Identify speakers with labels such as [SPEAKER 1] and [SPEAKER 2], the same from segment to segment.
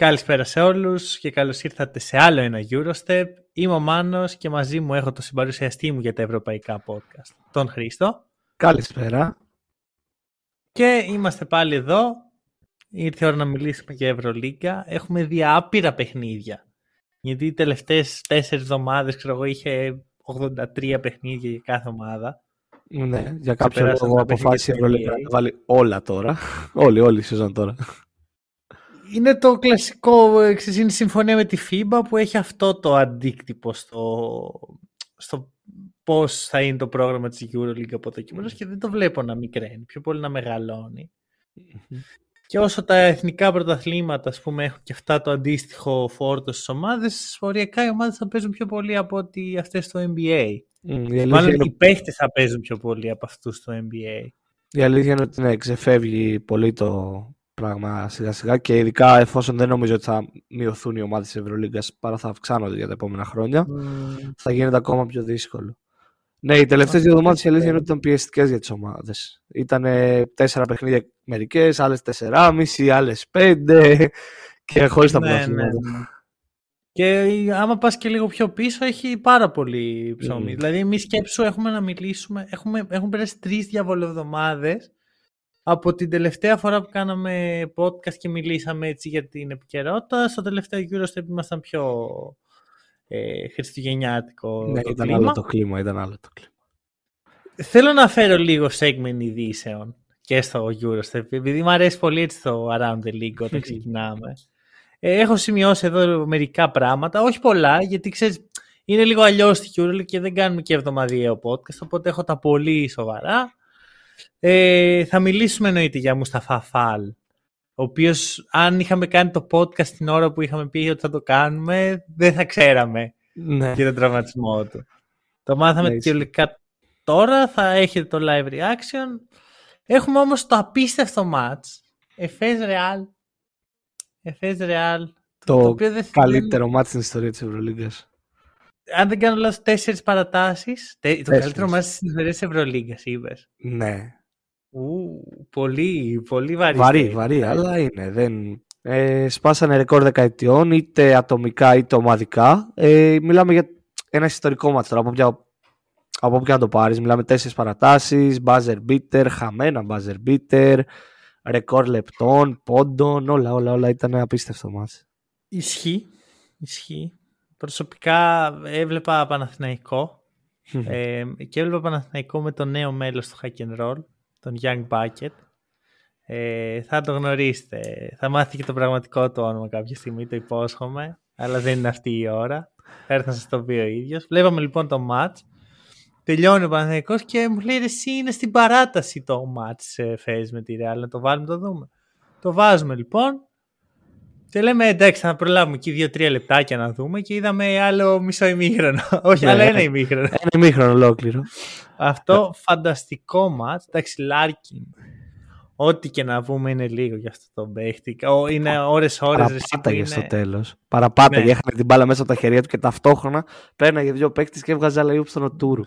[SPEAKER 1] Καλησπέρα σε όλους και καλώς ήρθατε σε άλλο ένα Eurostep. Είμαι ο Μάνος και μαζί μου έχω το συμπαρουσιαστή μου για τα ευρωπαϊκά podcast, τον Χρήστο.
[SPEAKER 2] Καλησπέρα.
[SPEAKER 1] Και είμαστε πάλι εδώ. Ήρθε η ώρα να μιλήσουμε για Ευρωλίγκα. Έχουμε δει άπειρα παιχνίδια. Γιατί οι τελευταίες τέσσερις εβδομάδες, ξέρω εγώ, είχε 83 παιχνίδια για κάθε ομάδα.
[SPEAKER 2] Ναι, για κάποιο λόγο αποφάσισε η Ευρωλίγκα να βάλει όλα τώρα. όλοι, όλοι η σεζόν τώρα
[SPEAKER 1] είναι το κλασικό, ε, ξέρεις, είναι η συμφωνία με τη FIBA που έχει αυτό το αντίκτυπο στο, στο πώς θα είναι το πρόγραμμα της EuroLeague από το κείμενο και δεν το βλέπω να μικραίνει, πιο πολύ να μεγαλώνει. Και όσο τα εθνικά πρωταθλήματα, ας πούμε, έχουν και αυτά το αντίστοιχο φόρτο στις ομάδες, οριακά οι ομάδες θα παίζουν πιο πολύ από ότι αυτές στο NBA. Mm, Μάλλον είναι... οι παίχτες θα παίζουν πιο πολύ από αυτούς στο NBA.
[SPEAKER 2] Η αλήθεια είναι ότι ναι, ξεφεύγει πολύ το πράγμα σιγά σιγά και ειδικά εφόσον δεν νομίζω ότι θα μειωθούν οι ομάδες της Ευρωλίγκας παρά θα αυξάνονται για τα επόμενα χρόνια mm. θα γίνεται ακόμα πιο δύσκολο. Ναι, οι τελευταίες δύο εβδομάδες η αλήθεια είναι ότι ήταν πιεστικές για τις ομάδες. Ήταν τέσσερα παιχνίδια μερικές, άλλες τεσσεράμιση, άλλες πέντε και χωρίς τα ναι, ναι, ναι.
[SPEAKER 1] Και άμα πας και λίγο πιο πίσω έχει πάρα πολύ ψωμί. Mm. Δηλαδή εμείς σκέψου έχουμε να μιλήσουμε, έχουμε, έχουν περάσει τρεις διαβολευδομάδες από την τελευταία φορά που κάναμε podcast και μιλήσαμε έτσι για την επικαιρότητα, στο τελευταίο Eurostep ήμασταν πιο ε, χριστουγεννιάτικο
[SPEAKER 2] ναι,
[SPEAKER 1] το
[SPEAKER 2] ήταν
[SPEAKER 1] κλίμα.
[SPEAKER 2] άλλο το κλίμα, ήταν άλλο το κλίμα.
[SPEAKER 1] Θέλω να φέρω λίγο segment ειδήσεων και στο Eurostep, επειδή μου αρέσει πολύ έτσι το Around the League όταν ξεκινάμε. Ε, έχω σημειώσει εδώ μερικά πράγματα, όχι πολλά, γιατί ξέρεις, είναι λίγο αλλιώς στη Euroleague και δεν κάνουμε και εβδομαδιαίο podcast, οπότε έχω τα πολύ σοβαρά. Ε, θα μιλήσουμε εννοείται για Μουσταφά Φάλ, ο οποίος αν είχαμε κάνει το podcast την ώρα που είχαμε πει ότι θα το κάνουμε, δεν θα ξέραμε ναι. για τον τραυματισμό του. Το μάθαμε ναι, τελικά τώρα, θα έχετε το live reaction. Έχουμε όμως το απίστευτο match. Εφές Ρεάλ. Εφές Ρεάλ.
[SPEAKER 2] Το, το καλύτερο δεν... match στην ιστορία της Ευρωλίγκας.
[SPEAKER 1] Αν δεν κάνω λάθος, τέσσερις παρατάσεις. Το καλύτερο match στην ιστορία της Ευρωλίγκας, είπες.
[SPEAKER 2] Ναι.
[SPEAKER 1] Ου, πολύ, πολύ βαρύ.
[SPEAKER 2] Βαρύ, βαρύ, αλλά είναι. Δεν... Ε, σπάσανε ρεκόρ δεκαετιών, είτε ατομικά είτε ομαδικά. Ε, μιλάμε για ένα ιστορικό μάτσο από ποια, από όποια να το πάρεις. Μιλάμε τέσσερις παρατάσεις, buzzer beater, χαμένα buzzer beater, ρεκόρ λεπτών, πόντων, όλα, όλα, όλα ήταν απίστευτο μάτσο.
[SPEAKER 1] Ισχύει, ισχύει. Προσωπικά έβλεπα Παναθηναϊκό ε, και έβλεπα Παναθηναϊκό με το νέο μέλος του Hack and Roll τον Young Bucket. Ε, θα το γνωρίσετε. Θα μάθει και το πραγματικό του όνομα κάποια στιγμή, το υπόσχομαι. Αλλά δεν είναι αυτή η ώρα. Θα έρθω να σας το πει ο ίδιος. Βλέπαμε λοιπόν το match. Τελειώνει ο Παναθηναϊκός και μου λέει εσύ είναι στην παράταση το match ε, με τη Real. Να το βάλουμε, το δούμε. Το βάζουμε λοιπόν. Και λέμε εντάξει, θα προλάβουμε εκεί δύο-τρία λεπτάκια να δούμε και είδαμε άλλο μισό ημίχρονο. Όχι, ναι, άλλο ένα ημίχρονο.
[SPEAKER 2] Ένα ημίχρονο ολόκληρο.
[SPEAKER 1] Αυτό φανταστικό μάτς. Εντάξει, Λάρκιν. Ό,τι και να πούμε είναι λίγο για αυτό το παίχτη. Είναι ώρες ώρες.
[SPEAKER 2] Παραπάταγε είναι... στο τέλος. Παραπάταγε. Ναι. Έχανε την μπάλα μέσα από τα χέρια του και ταυτόχρονα πέρναγε δύο παίχτες και έβγαζε άλλα στον ο Τούρου.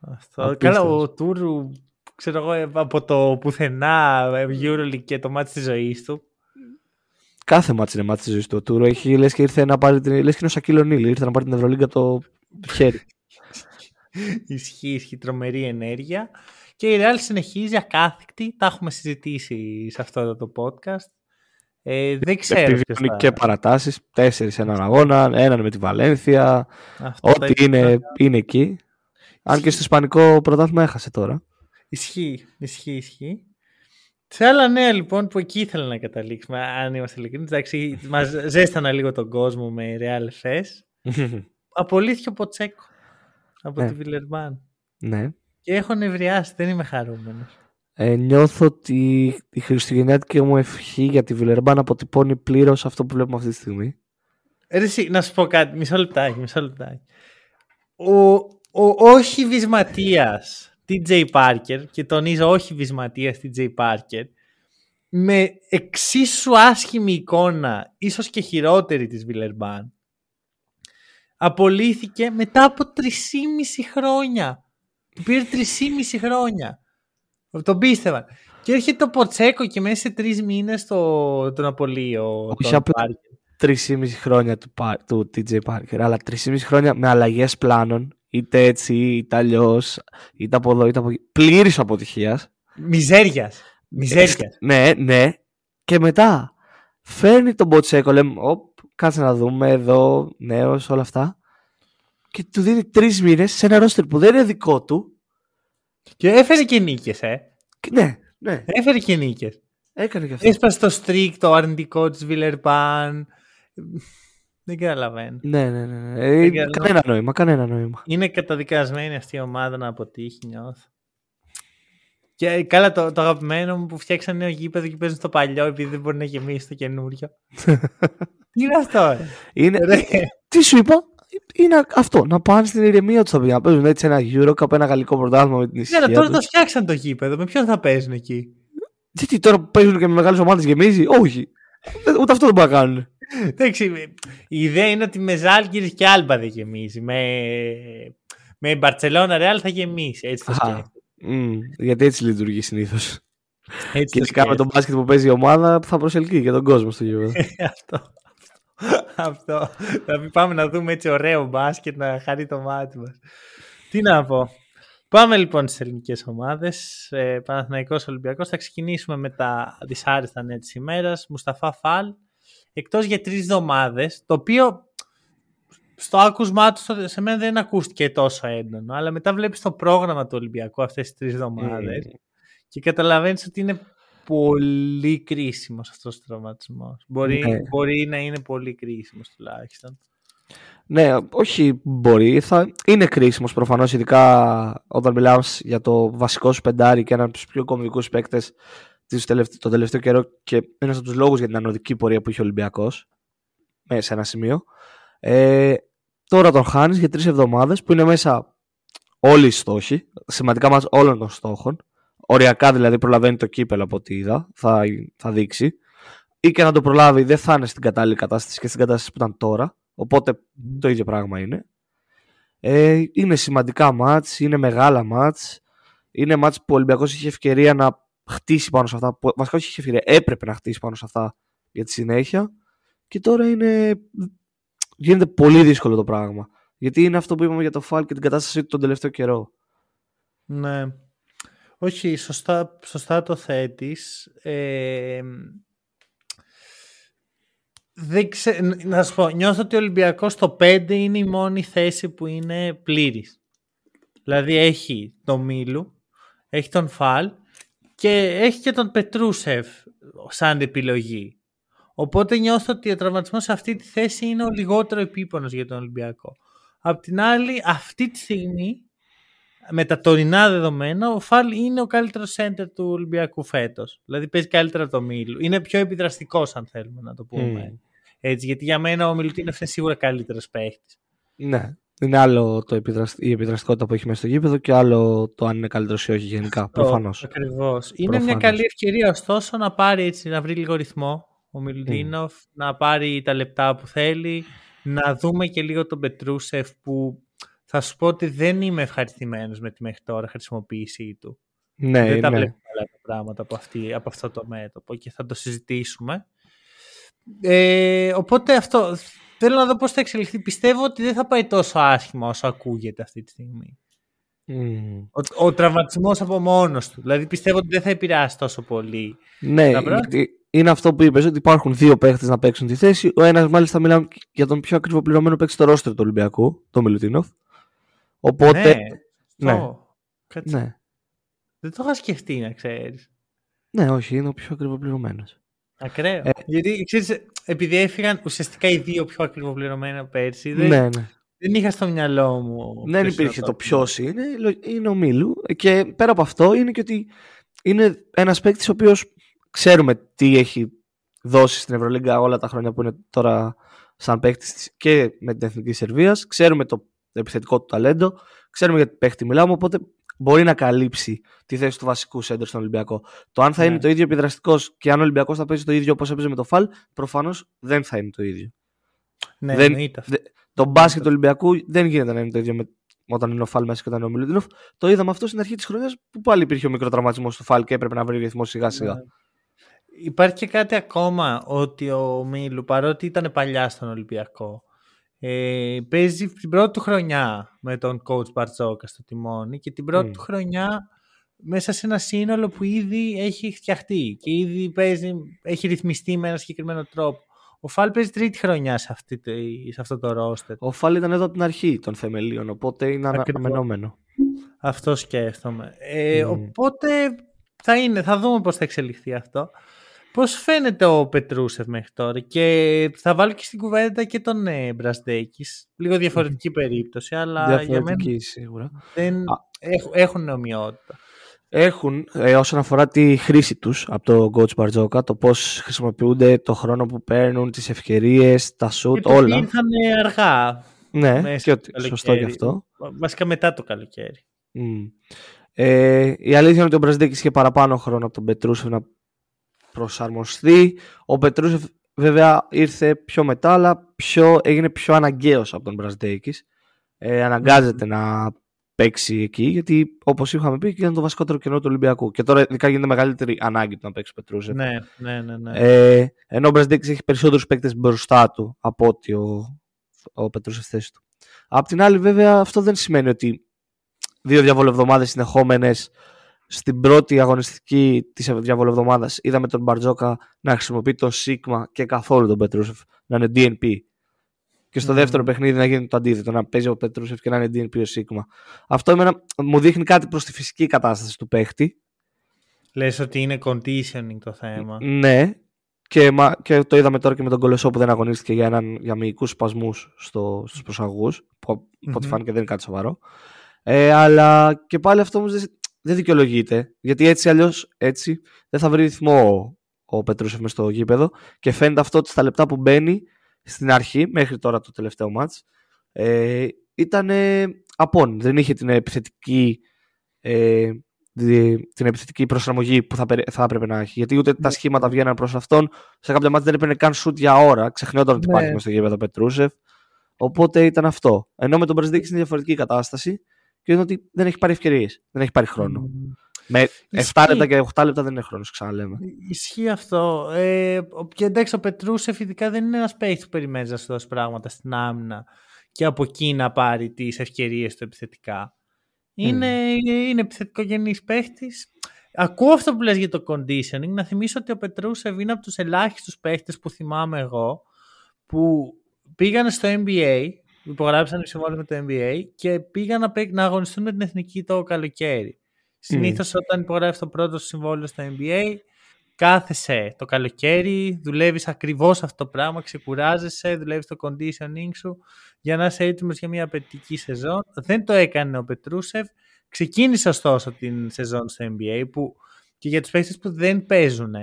[SPEAKER 1] Αυτό. Καλά, ο Τούρου, ξέρω εγώ, από το πουθενά, Euroleague και το μάτι της ζωής του.
[SPEAKER 2] Κάθε μάτι είναι μάτι της ζωής του. Ο Τούρο έχει λες και ήρθε να πάρει την. λες και είναι ο Σακύλο Νίλ, ήρθε να πάρει την Ευρωλίγκα το χέρι.
[SPEAKER 1] ισχύει, ισχύει τρομερή ενέργεια. Και η Real συνεχίζει ακάθεκτη. Τα έχουμε συζητήσει σε αυτό το podcast. Ε, δεν ξέρω.
[SPEAKER 2] Επιβιώνει θα... και παρατάσεις. Τέσσερις σε έναν αγώνα. Έναν με τη Βαλένθια. Ό,τι είναι, είναι εκεί. Αν και στο Ισπανικό πρωτάθλημα έχασε τώρα.
[SPEAKER 1] Ισχύει, ισχύει, ισχύει. Σε άλλα νέα λοιπόν που εκεί ήθελα να καταλήξουμε, αν είμαστε ειλικρινείς. Εντάξει, μας ζέστανα λίγο τον κόσμο με Real FS. Απολύθηκε ο Ποτσέκο από ναι. τη Βιλερμπάν.
[SPEAKER 2] Ναι.
[SPEAKER 1] Και έχω νευριάσει, δεν είμαι χαρούμενος.
[SPEAKER 2] Ε, νιώθω ότι η χριστουγεννιάτικη μου ευχή για τη Βιλερμπάν αποτυπώνει πλήρως αυτό που βλέπουμε αυτή τη στιγμή.
[SPEAKER 1] Ε, εσύ, να σου πω κάτι, μισό λεπτάκι, μισό λεπτάκι. Ο, ο όχι βυσματίας TJ Parker και τονίζω όχι βυσματίας TJ Parker με εξίσου άσχημη εικόνα, ίσως και χειρότερη της Βιλερμπάν απολύθηκε μετά από 3,5 χρόνια. Πήρε 3,5 χρόνια. Τον πίστευα. Και έρχεται το Ποτσέκο και μέσα σε τρεις μήνες το, τον απολύει ο
[SPEAKER 2] Όχι απλά 3,5 χρόνια του, του TJ Parker, αλλά 3,5 χρόνια με αλλαγές πλάνων, είτε έτσι, είτε αλλιώς, είτε από εδώ, είτε από εκεί. Πλήρης αποτυχίας.
[SPEAKER 1] Μιζέριας. Μιζέριας.
[SPEAKER 2] ναι, ναι. Και μετά φέρνει τον Μποτσέκο, λέμε, οπ, κάτσε να δούμε εδώ, νέος, όλα αυτά. Και του δίνει τρεις μήνες σε ένα ρόστερ που δεν είναι δικό του.
[SPEAKER 1] Και έφερε και νίκες, ε.
[SPEAKER 2] Ναι, ναι.
[SPEAKER 1] Έφερε και νίκες.
[SPEAKER 2] Έκανε και αυτό.
[SPEAKER 1] Έσπασε το streak, το αρνητικό της Βιλερπάν. Δεν καταλαβαίνω.
[SPEAKER 2] Ναι, ναι, ναι. ναι. Ε, κανένα νόημα, κανένα νόημα.
[SPEAKER 1] Είναι καταδικασμένη αυτή η ομάδα να αποτύχει, νιώθω. Και καλά, το, το αγαπημένο μου που φτιάξαν νέο γήπεδο και παίζουν στο παλιό επειδή δεν μπορεί να γεμίσει το καινούριο. Τι είναι αυτό, ε;
[SPEAKER 2] Είναι... Τι σου είπα, είναι αυτό. Να πάνε στην ηρεμία τους θα πει. Να παίζουν έτσι ένα Euro ένα γαλλικό πρωτάθλημα με την
[SPEAKER 1] ησυχία. Ναι, τώρα το φτιάξαν το γήπεδο. Με ποιον θα παίζουν εκεί;
[SPEAKER 2] Τι, τι τώρα παίζουν και με μεγάλες ομάδες γεμίζει; Όχι. Ούτε αυτό δεν μπορεί να κάνουν.
[SPEAKER 1] Εντάξει, η ιδέα είναι ότι με Ζάλγκυρς και Άλμπα δεν γεμίζει. Με, με Μπαρσελόνα Ρεάλ θα γεμίσει. Έτσι το σκέφτομαι.
[SPEAKER 2] Mm, γιατί έτσι λειτουργεί συνήθως. Και ειδικά με τον μπάσκετ που παίζει η ομάδα θα προσελκύει και τον κόσμο στο γήπεδο.
[SPEAKER 1] αυτό. αυτό. Θα πάμε να δούμε έτσι ωραίο μπάσκετ να χαρεί το μάτι μας. Τι να πω. Πάμε λοιπόν στις ελληνικές ομάδες. Ε, Παναθηναϊκός Ολυμπιακός. Θα ξεκινήσουμε με τα δυσάρεστα νέα της ημέρας. Μουσταφά Φαλ. Εκτός για τρεις εβδομάδες, το οποίο στο άκουσμά του σε μένα δεν ακούστηκε τόσο έντονο. Αλλά μετά βλέπεις το πρόγραμμα του Ολυμπιακού αυτές τις τρεις εβδομάδες mm. και καταλαβαίνεις ότι είναι πολύ κρίσιμος αυτός ο τραυματισμός. Μπορεί, ναι. μπορεί να είναι πολύ κρίσιμος τουλάχιστον.
[SPEAKER 2] Ναι, όχι μπορεί. Θα είναι κρίσιμος προφανώς, ειδικά όταν μιλάμε για το βασικό σου πεντάρι και έναν από τους πιο κομβικούς παίκτες το τελευταίο καιρό και ένα από τους λόγους για την ανωδική πορεία που είχε ο Ολυμπιακός. Σε ένα σημείο. Ε, τώρα τον χάνεις για τρεις εβδομάδες που είναι μέσα όλοι οι στόχοι. Σημαντικά μας όλων των στόχων. Οριακά δηλαδή προλαβαίνει το κύπελο από ό,τι είδα. Θα, θα δείξει. Ή και να το προλάβει δεν θα είναι στην κατάλληλη κατάσταση και στην κατάσταση που ήταν τώρα. Οπότε το ίδιο πράγμα είναι. Ε, είναι σημαντικά μάτς, είναι μεγάλα μάτς. Είναι μάτς που ο Ολυμπιακός είχε ευκαιρία να χτίσει πάνω σε αυτά. Που, βασικά όχι είχε ευκαιρία, έπρεπε να χτίσει πάνω σε αυτά για τη συνέχεια. Και τώρα είναι... γίνεται πολύ δύσκολο το πράγμα. Γιατί είναι αυτό που είπαμε για το Φάλ και την κατάστασή του τον τελευταίο καιρό.
[SPEAKER 1] Ναι. Όχι, σωστά, σωστά το θέτεις. Ε, δεν να σου πω, νιώθω ότι ο Ολυμπιακός στο 5 είναι η μόνη θέση που είναι πλήρης. Δηλαδή έχει τον Μίλου, έχει τον Φαλ και έχει και τον Πετρούσεφ σαν επιλογή. Οπότε νιώθω ότι ο τραυματισμός σε αυτή τη θέση είναι ο λιγότερο επίπονος για τον Ολυμπιακό. Απ' την άλλη, αυτή τη στιγμή, με τα τωρινά δεδομένα, ο Φαλ είναι ο καλύτερος center του Ολυμπιακού φέτος. Δηλαδή παίζει καλύτερα από το Μίλου. Είναι πιο επιδραστικός, αν θέλουμε να το πούμε. Mm. Έτσι, γιατί για μένα ο Μιλουτίνοφ είναι σίγουρα καλύτερος παίχτης.
[SPEAKER 2] Ναι. Είναι άλλο το η επιδραστικότητα που έχει μέσα στο γήπεδο και άλλο το αν είναι καλύτερος ή όχι γενικά. Προφανώς.
[SPEAKER 1] Ακριβώς. Είναι μια καλή ευκαιρία ωστόσο να πάρει έτσι, να βρει λίγο ρυθμό ο Μιλουτίνοφ, mm. να πάρει τα λεπτά που θέλει, να δούμε και λίγο τον Πετρούσεφ που θα σου πω ότι δεν είμαι ευχαριστημένος με τη μέχρι τώρα χρησιμοποίησή του.
[SPEAKER 2] Ναι,
[SPEAKER 1] δεν
[SPEAKER 2] τα
[SPEAKER 1] βλέπω καλά τα πράγματα από, αυτή, από αυτό το μέτωπο και θα το συζητήσουμε. Ε, οπότε αυτό θέλω να δω πώς θα εξελιχθεί. Πιστεύω ότι δεν θα πάει τόσο άσχημα όσο ακούγεται αυτή τη στιγμή. Mm. Ο, ο τραυματισμός από μόνος του. Δηλαδή πιστεύω ότι δεν θα επηρεάσει τόσο πολύ.
[SPEAKER 2] Ναι, είναι αυτό που είπες ότι υπάρχουν δύο παίχτες να παίξουν τη θέση. Ο ένας μάλιστα μιλάμε για τον πιο ακριβοπληρωμένο παίκτη στο ρόστερ του Ολυμπιακού, τον Μιλουτίνοφ. Οπότε...
[SPEAKER 1] Ναι. ναι. ναι. Δεν το είχα σκεφτεί να ξέρεις.
[SPEAKER 2] Ναι, όχι, είναι ο πιο ακριβοπληρωμένος.
[SPEAKER 1] Ακραίο. Ε, Γιατί ξέρεις, επειδή έφυγαν ουσιαστικά οι δύο πιο ακριβοπληρωμένα πέρσι, δεν,
[SPEAKER 2] ναι, ναι.
[SPEAKER 1] δεν είχα στο μυαλό μου.
[SPEAKER 2] Δεν υπήρχε το ποιος είναι, είναι ο Μίλου. Και πέρα από αυτό είναι και ότι είναι ένας παίκτης ο οποίος ξέρουμε τι έχει δώσει στην Ευρωλίγκα όλα τα χρόνια που είναι τώρα σαν παίκτης και με την Εθνική Σερβίας. Ξέρουμε το επιθετικό του ταλέντο, ξέρουμε για τι παίκτη μιλάμε, οπότε μπορεί να καλύψει τη θέση του βασικού σέντερ στον Ολυμπιακό. Το αν θα είναι ναι. το ίδιο επιδραστικός και αν ο Ολυμπιακός θα παίζει το ίδιο όπως έπαιζε με το Φαλ, προφανώς δεν θα είναι το ίδιο.
[SPEAKER 1] Ναι, δεν, δε,
[SPEAKER 2] το μπάσκετ του Ολυμπιακού δεν γίνεται να είναι το ίδιο με, όταν είναι ο Φαλ μέσα και όταν είναι ο Μιλουτίνοφ. Το είδαμε αυτό στην αρχή της χρονιάς που πάλι υπήρχε ο μικρό τραυματισμό του Φαλ και έπρεπε να βρει ρυθμό σιγά σιγά. Ναι.
[SPEAKER 1] Υπάρχει και κάτι ακόμα ότι ο Μίλου παρότι ήταν παλιά στον Ολυμπιακό ε, παίζει την πρώτη του χρονιά με τον coach Μπαρτζόκα στο τιμόνι και την πρώτη του χρονιά μέσα σε ένα σύνολο που ήδη έχει φτιαχτεί και ήδη παίζει, έχει ρυθμιστεί με ένα συγκεκριμένο τρόπο. Ο Φάλ παίζει τρίτη χρονιά σε, αυτή, σε αυτό το ρόστερ.
[SPEAKER 2] Ο Φάλ ήταν εδώ από την αρχή των θεμελίων, οπότε είναι αναμενόμενο.
[SPEAKER 1] Αυτό σκέφτομαι. Ε, Οπότε θα, είναι, θα δούμε πώς θα εξελιχθεί αυτό. Πώς φαίνεται ο Πετρούσεφ μέχρι τώρα και θα βάλω και στην κουβέντα και τον ε, Μπραστέκης. Λίγο διαφορετική περίπτωση, αλλά
[SPEAKER 2] διαφορετική,
[SPEAKER 1] για μένα
[SPEAKER 2] σίγουρα.
[SPEAKER 1] δεν έχουν, έχουν ομοιότητα.
[SPEAKER 2] Έχουν ε, όσον αφορά τη χρήση τους από το coach Μπαρτζόκα, το πώς χρησιμοποιούνται, το χρόνο που παίρνουν, τις ευκαιρίες, τα shoot,
[SPEAKER 1] και
[SPEAKER 2] όλα.
[SPEAKER 1] ήρθαν αργά.
[SPEAKER 2] Ναι, και ότι, σωστό γι' αυτό.
[SPEAKER 1] Βασικά μετά το καλοκαίρι.
[SPEAKER 2] Mm. Ε, η αλήθεια είναι ότι ο Μπραζδέκης είχε παραπάνω χρόνο από τον Πετρούσεφ να προσαρμοστεί. Ο Πετρούσεφ βέβαια ήρθε πιο μετά, αλλά πιο, έγινε πιο αναγκαίος από τον Μπραζδέκης. Ε, αναγκάζεται να παίξει εκεί, γιατί όπως είχαμε πει, ήταν το βασικότερο κενό του Ολυμπιακού. Και τώρα ειδικά γίνεται μεγαλύτερη ανάγκη του να παίξει ο Πετρούσεφ.
[SPEAKER 1] Ναι, ναι, ναι. ναι.
[SPEAKER 2] Ε, ενώ ο Μπραζδέκης έχει περισσότερους παίκτες μπροστά του από ότι ο, ο Πετρούσεφ θέση του. Απ' την άλλη, βέβαια, αυτό δεν σημαίνει ότι δύο διαβολευδομάδε συνεχόμενες στην πρώτη αγωνιστική της διαβολευδομάδα είδαμε τον Μπαρτζόκα να χρησιμοποιεί το Σίγμα και καθόλου τον Πετρούσεφ να είναι DNP. Και στο mm. δεύτερο παιχνίδι να γίνει το αντίθετο, να παίζει ο Πετρούσεφ και να είναι DNP ο Σίγμα. Αυτό εμένα, μου δείχνει κάτι προς τη φυσική κατάσταση του παίχτη.
[SPEAKER 1] Λες ότι είναι conditioning το θέμα.
[SPEAKER 2] Ναι, και, και το είδαμε τώρα και με τον Κολεσό που δεν αγωνίστηκε για, έναν, για μυϊκούς σπασμούς στο, στους προσαγούς, που mm-hmm. ό,τι φάνηκε δεν είναι κάτι σοβαρό. Ε, αλλά και πάλι αυτό όμως δεν, δεν δικαιολογείται, γιατί έτσι αλλιώς έτσι δεν θα βρει ρυθμό ο, ο Πετρούσεφ μες στο γήπεδο και φαίνεται αυτό ότι στα λεπτά που μπαίνει στην αρχή, μέχρι τώρα το τελευταίο μάτς, ε, ήταν απόν. Δεν είχε την επιθετική, ε, την επιθετική προσαρμογή που θα, θα έπρεπε να έχει. Γιατί ούτε τα ναι. σχήματα βγαίναν προς αυτόν. Σε κάποια μάτια δεν έπαιρνε καν σουτ για ώρα. Ξεχνιόταν ότι ναι. υπάρχει στο γήπεδο Πετρούσεφ. Οπότε ήταν αυτό. Ενώ με τον Μπραζδίκη είναι διαφορετική κατάσταση και είναι ότι δεν έχει πάρει ευκαιρίες. Δεν έχει πάρει χρόνο. Με 7 λεπτά και 8 λεπτά δεν είναι χρόνος, ξαναλέμε.
[SPEAKER 1] Ισχύει αυτό. Ε, και εντάξει, ο Πετρούσεφ ειδικά δεν είναι ένας παίχτη που περιμένεις να σου δώσει πράγματα στην άμυνα και από εκεί να πάρει τις ευκαιρίες του επιθετικά. Είναι, mm. είναι επιθετικογενής παίχτη. Ακούω αυτό που λες για το conditioning. Να θυμίσω ότι ο Πετρούσεφ είναι από τους ελάχιστους παίχτε που θυμάμαι εγώ που πήγαν στο NBA υπογράψαν συμβόλαιο με το NBA και πήγαν να, να αγωνιστούν με την εθνική το καλοκαίρι. Συνήθως όταν υπογράφεις το πρώτο συμβόλαιο στο NBA, κάθεσαι το καλοκαίρι, δουλεύεις ακριβώς αυτό το πράγμα, ξεκουράζεσαι, δουλεύεις το conditioning σου για να είσαι έτοιμος για μια απαιτητική σεζόν. Δεν το έκανε ο Πετρούσεφ. Ξεκίνησε ωστόσο την σεζόν στο NBA που και για τους παίχτε που δεν παίζουν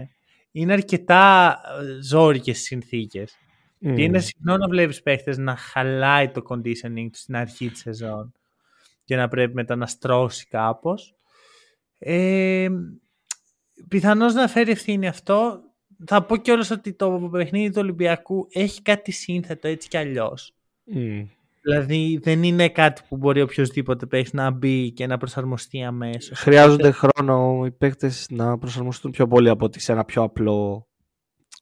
[SPEAKER 1] είναι αρκετά ε, ζώρικες συνθήκες. Mm. Και είναι συχνό να βλέπεις παίχτε να χαλάει το conditioning του στην αρχή της σεζόν και να πρέπει μετά να στρώσει κάπως. Ε, Πιθανώς να φέρει ευθύνη αυτό. Θα πω κιόλας ότι το παιχνίδι του Ολυμπιακού έχει κάτι σύνθετο έτσι κι αλλιώς. Mm. Δηλαδή δεν είναι κάτι που μπορεί οποιοδήποτε παίχτη να μπει και να προσαρμοστεί αμέσως.
[SPEAKER 2] Χρειάζονται χρόνο οι παίχτε να προσαρμοστούν πιο πολύ από ότι σε ένα πιο απλό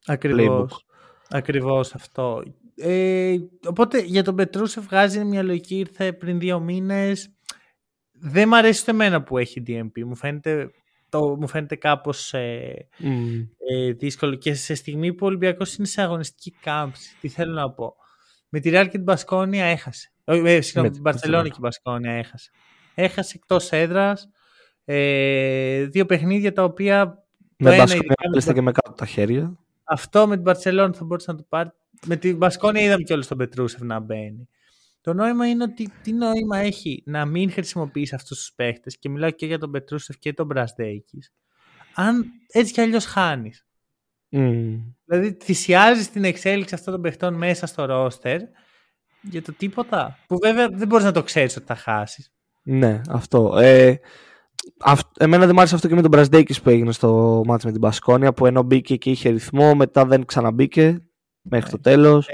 [SPEAKER 2] Ακριβώς. playbook.
[SPEAKER 1] Ακριβώς αυτό. Ε, οπότε για τον Πετρούσεφ βγάζει μια λογική, ήρθε πριν δύο μήνες. Δεν μ' αρέσει το εμένα που έχει DMP. Μου φαίνεται, το, μου φαίνεται κάπως ε, mm. ε, δύσκολο και σε στιγμή που ο Ολυμπιακός είναι σε αγωνιστική κάμψη. Τι θέλω να πω. Με τη Real και την Μπασκόνια έχασε. Ε, συγγνώμη, την Μπαρσελόνη και την Μπασκόνια έχασε. Έχασε εκτός έδρας. Ε, δύο παιχνίδια τα οποία...
[SPEAKER 2] Με Μπασκόνια και με κάτω τα χέρια.
[SPEAKER 1] Αυτό με την Παρσελόνη θα μπορούσε να το πάρει. Με την Μπασκόνια είδαμε κιόλα τον Πετρούσεφ να μπαίνει. Το νόημα είναι ότι τι νόημα έχει να μην χρησιμοποιήσει αυτούς τους παίχτες και μιλάω και για τον Πετρούσεφ και τον Μπρασδέκη. Αν έτσι κι αλλιώς χάνεις. Mm. Δηλαδή θυσιάζεις την εξέλιξη αυτών των παιχτών μέσα στο ρόστερ για το τίποτα. Που βέβαια δεν μπορείς να το ξέρεις ότι θα χάσεις.
[SPEAKER 2] Ναι, αυτό. Ε, εμένα δεν μου άρεσε αυτό και με τον Μπραζντέικις που έγινε στο ματς με την Μπασκόνια που ενώ μπήκε και είχε ρυθμό, μετά δεν ξαναμπήκε μέχρι το τέλος.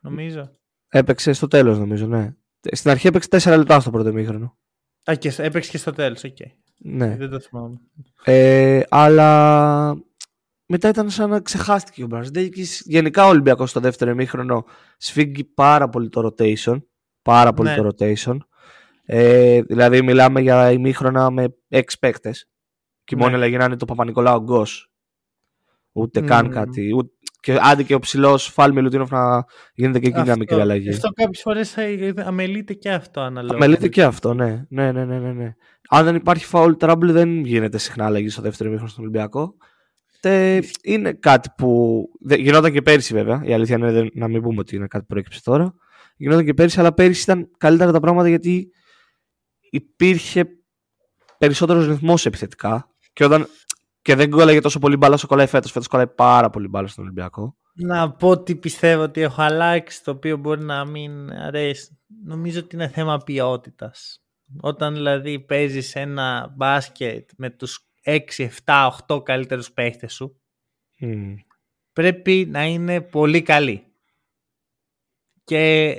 [SPEAKER 1] νομίζω.
[SPEAKER 2] Έπαιξε στο τέλος νομίζω, ναι. Στην αρχή έπαιξε 4 λεπτά στο πρώτο ημίχρονο.
[SPEAKER 1] Α, και έπαιξε και στο τέλος, οκ.
[SPEAKER 2] Ναι.
[SPEAKER 1] Δεν το θυμάμαι.
[SPEAKER 2] Ε, αλλά μετά ήταν σαν να ξεχάστηκε ο Μπραζδέκης. Γενικά ο Ολυμπιακός στο δεύτερο ημίχρονο σφίγγει πάρα πολύ το rotation. Πάρα πολύ
[SPEAKER 1] Ναι.
[SPEAKER 2] το rotation. Ε, δηλαδή μιλάμε για ημίχρονα με έξι παίκτες. Και
[SPEAKER 1] Ναι.
[SPEAKER 2] μόνο έλεγε να είναι το Παπα-Νικολάου Γκος. Ούτε καν
[SPEAKER 1] Μμμ.
[SPEAKER 2] κάτι. Ούτε... Και άντε και ο ψηλός Φάλ Μιλουτίνοφ να γίνεται και εκεί μια μικρή αλλαγή.
[SPEAKER 1] Αυτό κάποιες φορές αμελείται και αυτό αναλόγως.
[SPEAKER 2] Μελείται και αυτό, ναι. Ναι, ναι, ναι, ναι, ναι. Αν δεν υπάρχει foul trouble, δεν γίνεται συχνά αλλαγή στο δεύτερο ημίχρονο στον Ολυμπιακό. Τε, είναι κάτι που. δε- Γινόταν και πέρσι, βέβαια. Η αλήθεια είναι δεν- να μην πούμε ότι είναι κάτι που προέκυψε τώρα. Γινόταν και πέρσι, αλλά πέρσι ήταν καλύτερα τα πράγματα γιατί υπήρχε περισσότερος ρυθμός επιθετικά. Και, όταν, και δεν κόλλαγε τόσο πολύ μπάλα όσο κολλάει φέτος. Φέτος κολλάει πάρα πολύ μπάλα στον Ολυμπιακό.
[SPEAKER 1] Να πω ότι πιστεύω ότι έχω αλλάξει, το οποίο μπορεί να μην αρέσει. Νομίζω ότι είναι θέμα ποιότητας. Όταν δηλαδή παίζεις ένα μπάσκετ με τους 6, 7, 8 καλύτερους παίχτες σου,
[SPEAKER 2] Μμμ.
[SPEAKER 1] πρέπει να είναι πολύ καλή. Και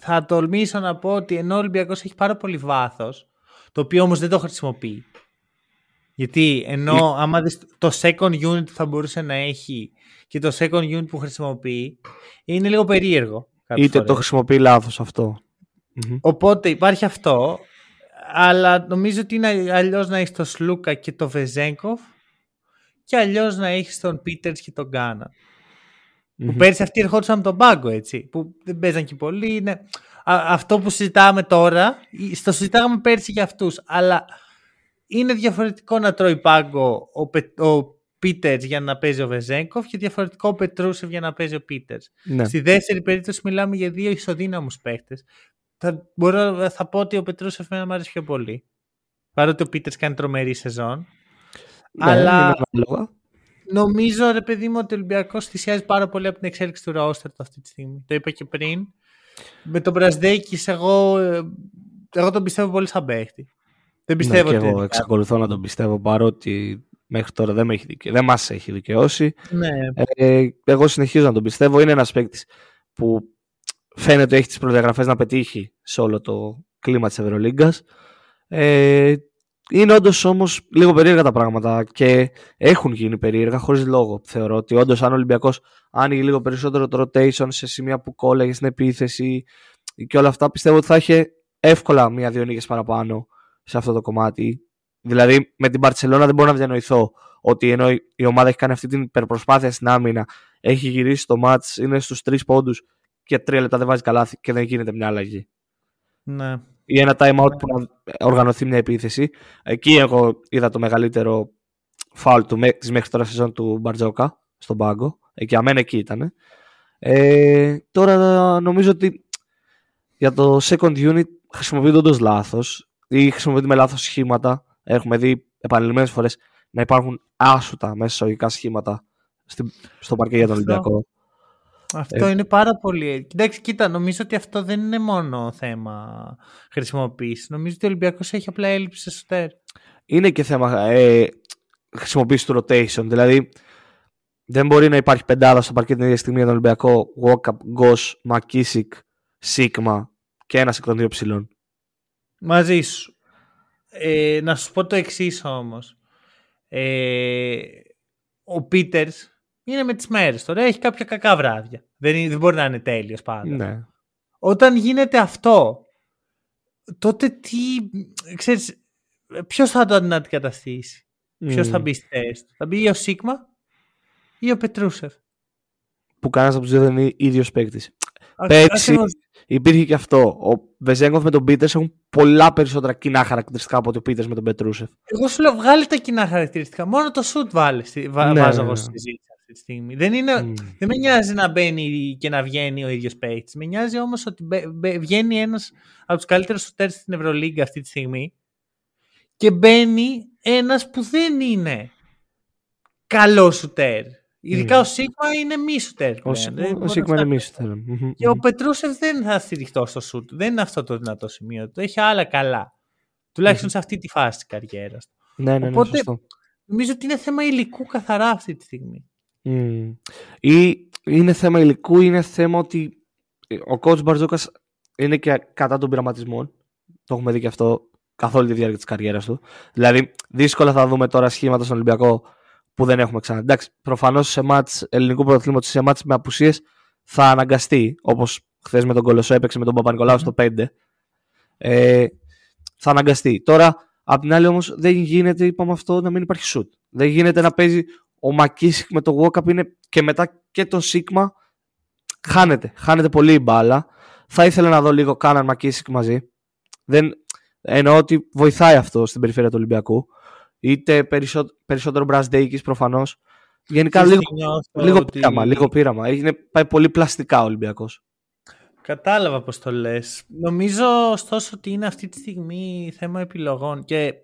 [SPEAKER 1] θα τολμήσω να πω ότι ενώ ο Ολυμπιακός έχει πάρα πολύ βάθος, το οποίο όμως δεν το χρησιμοποιεί. Γιατί ενώ άμα δεις το second unit που θα μπορούσε να έχει και το second unit που χρησιμοποιεί, είναι λίγο περίεργο. κάποιες
[SPEAKER 2] Είτε το
[SPEAKER 1] φορές.
[SPEAKER 2] χρησιμοποιεί λάθος αυτό. Μμμ.
[SPEAKER 1] Οπότε υπάρχει αυτό, αλλά νομίζω ότι είναι αλλιώς να έχεις τον Σλούκα και τον Βεζέγκοφ και αλλιώς να έχεις τον Πίτερς και τον Γκάνα. Που
[SPEAKER 2] Μμμ.
[SPEAKER 1] πέρσι αυτοί ερχόντουσαν από τον πάγκο, έτσι. Που δεν παίζαν και πολύ. Είναι... Α- αυτό που συζητάμε τώρα, στο συζητάγαμε πέρσι για αυτούς. Αλλά είναι διαφορετικό να τρώει πάγκο ο, Πε... ο Πίτερς για να παίζει ο Βεζέγκοφ και διαφορετικό ο Πετρούσεφ για να παίζει ο Πίτερς.
[SPEAKER 2] Ναι.
[SPEAKER 1] Στη δεύτερη περίπτωση μιλάμε για δύο ισοδύναμους παίχτες. Θα, μπορώ, θα πω ότι ο Πετρούσεφ εμένα μου αρέσει πιο πολύ. Παρότι ο Πίτερς κάνει τρομερή σεζόν.
[SPEAKER 2] Ναι,
[SPEAKER 1] αλλά-
[SPEAKER 2] είναι ανάλογα.
[SPEAKER 1] Νομίζω ρε παιδί μου ότι ο Ολυμπιακός θυσιάζει πάρα πολύ από την εξέλιξη του ρόστερ του αυτή τη στιγμή. Το είπα και πριν. Με τον Μπρασδέκης εγώ, ε, εγώ τον πιστεύω πολύ σαν παίχτη. Δεν πιστεύω
[SPEAKER 2] ναι,
[SPEAKER 1] ότι...
[SPEAKER 2] και εγώ εξακολουθώ να τον πιστεύω παρότι μέχρι τώρα δεν, με έχει δικαι... δεν μας έχει δικαιώσει.
[SPEAKER 1] Ναι,
[SPEAKER 2] Ε, εγώ συνεχίζω να τον πιστεύω. Είναι ένας παίκτης που φαίνεται ότι έχει τις προδιαγραφές να πετύχει σε όλο το κλίμα της Ευρωλίγκας. Ε, είναι όντως όμως λίγο περίεργα τα πράγματα και έχουν γίνει περίεργα χωρίς λόγο. Θεωρώ ότι όντως αν ο Ολυμπιακός άνοιγε λίγο περισσότερο το rotation σε σημεία που κόλλαγε στην επίθεση και όλα αυτά, πιστεύω ότι θα είχε εύκολα μία-δύο νίκες παραπάνω σε αυτό το κομμάτι. Δηλαδή με την Παρσελόνα δεν μπορώ να διανοηθώ ότι ενώ η ομάδα έχει κάνει αυτή την υπερπροσπάθεια στην άμυνα, έχει γυρίσει το μάτς, είναι στους τρεις πόντους και τρία λεπτά δεν βάζει καλάθι και δεν γίνεται μια αλλαγή.
[SPEAKER 1] ναι.
[SPEAKER 2] Ή ένα time out που να οργανωθεί μια επίθεση. Εκεί εγώ είδα το μεγαλύτερο φάουλ του, μέ- της μέχρι τώρα σεζόν του Μπαρτζόκα στον πάγκο. Εκεί αμένα εκεί ήταν. Ε, τώρα νομίζω ότι για το second unit χρησιμοποιούνται όντως λάθος ή χρησιμοποιούνται με λάθος σχήματα. Έχουμε δει επανειλημμένες φορές να υπάρχουν άσουτα μέσα εισαγωγικά σχήματα στην- στο παρκέ για τον
[SPEAKER 1] Αυτό.
[SPEAKER 2] Ολυμπιακό.
[SPEAKER 1] Αυτό
[SPEAKER 2] Ε.
[SPEAKER 1] είναι πάρα πολύ. Κοιτάξτε, κοίτα, νομίζω ότι αυτό δεν είναι μόνο θέμα χρησιμοποίησης. Νομίζω ότι ο Ολυμπιακός έχει απλά έλλειψη εσωτερ.
[SPEAKER 2] είναι και θέμα ε, χρησιμοποίηση του rotation. Δηλαδή, δεν μπορεί να υπάρχει πεντάδα στο παρκέ την ίδια στιγμή για τον Ολυμπιακό. Walkup, Γκος, Μακίσικ, Σίγμα και ένας εκ των δύο ψηλών.
[SPEAKER 1] Μαζί σου. Ε, να σου πω το εξής όμως. Ε, ο Πίτερς είναι με τις μέρες τώρα. Έχει κάποια κακά βράδια. Δεν, είναι- δεν μπορεί να είναι τέλειος πάντα.
[SPEAKER 2] Ναι.
[SPEAKER 1] Όταν γίνεται αυτό, τότε τι. Ξέρεις, ποιος θα το αντικαταστήσει; Ποιος θα
[SPEAKER 2] Μμμ.
[SPEAKER 1] μπει στη θέση του; Θα μπει ή ο Σίγμα ή ο Πετρούσεφ;
[SPEAKER 2] Που κανένας από τους δύο δεν είναι ίδιος παίκτης.
[SPEAKER 1] Α-
[SPEAKER 2] Πέρσι-
[SPEAKER 1] ακριβώς.
[SPEAKER 2] Υπήρχε και αυτό. Ο Βεζέγκοφ με τον Πίτερς έχουν πολλά περισσότερα κοινά χαρακτηριστικά από ότι ο Πίτερς με τον Πετρούσεφ.
[SPEAKER 1] Εγώ σου λέω βγάλε τα κοινά χαρακτηριστικά. Μόνο το σουτ βάλε, στη- βα-
[SPEAKER 2] Ναι,
[SPEAKER 1] βάζω
[SPEAKER 2] ναι,
[SPEAKER 1] εγώ
[SPEAKER 2] ναι.
[SPEAKER 1] στη συζήτηση αυτή τη στιγμή. Δεν, είναι,
[SPEAKER 2] Μμ.
[SPEAKER 1] δεν με νοιάζει να μπαίνει και να βγαίνει ο ίδιος παίκτη. Με νοιάζει όμως ότι μπε- μπε- βγαίνει ένας από τους καλύτερους σουτέρ στην Ευρωλίγκα αυτή τη στιγμή και μπαίνει ένας που δεν είναι καλός σουτέρ. Ειδικά
[SPEAKER 2] Μμ.
[SPEAKER 1] ο Σίγμα είναι μη σουτέρ.
[SPEAKER 2] Ο
[SPEAKER 1] πλέον.
[SPEAKER 2] Σίγμα-
[SPEAKER 1] Δεν
[SPEAKER 2] ο
[SPEAKER 1] μπορώ
[SPEAKER 2] Σίγμα
[SPEAKER 1] να
[SPEAKER 2] είναι μη
[SPEAKER 1] φτάσω.
[SPEAKER 2] σουτέρ. Μμμ,
[SPEAKER 1] Και ο
[SPEAKER 2] μμμ.
[SPEAKER 1] Πετρούσεφ δεν θα στηριχτώ στο σουτ. Δεν είναι αυτό το δυνατό σημείο του. Έχει άλλα καλά. Τουλάχιστον
[SPEAKER 2] Μμμ.
[SPEAKER 1] σε αυτή τη φάση της καριέρας του.
[SPEAKER 2] Ναι, ναι, ναι,
[SPEAKER 1] Οπότε-
[SPEAKER 2] σωστό.
[SPEAKER 1] Νομίζω ότι είναι θέμα υλικού καθαρά αυτή τη στιγμή.
[SPEAKER 2] Μμμ. Ή είναι θέμα υλικού, είναι θέμα ότι ο coach Μπαρτζόκας είναι και κατά των πειραματισμών. Το έχουμε δει και αυτό καθ' όλη τη διάρκεια της καριέρας του. Δηλαδή, δύσκολα θα δούμε τώρα σχήματα στον Ολυμπιακό που δεν έχουμε ξανά. Εντάξει, προφανώς σε μάτς ελληνικού πρωταθλήματο σε μάτς με απουσίες θα αναγκαστεί, όπως χθες με τον Κολοσσό έπαιξε με τον Παπα-Νικολάου στο 5. Ε, θα αναγκαστεί. Τώρα, απ' την άλλη όμως, δεν γίνεται, είπαμε αυτό, να μην υπάρχει σουτ. Δεν γίνεται να παίζει ο Μακίσικ με το Walkup είναι και μετά και το Σίγμα. Χάνεται. Χάνεται πολύ η μπάλα. Θα ήθελα να δω λίγο Κάναν Μακίσικ μαζί. Δεν, εννοώ ότι βοηθάει αυτό στην περιφέρεια του Ολυμπιακού. Είτε περισσότερο, περισσότερο Μπραντέικη προφανώς. Γενικά λίγο, λίγο, ότι... πείραμα, λίγο πείραμα. Είναι, πάει πολύ πλαστικά ο Ολυμπιακός.
[SPEAKER 1] Κατάλαβα πώς το λες. Νομίζω ωστόσο ότι είναι αυτή τη στιγμή θέμα επιλογών. Και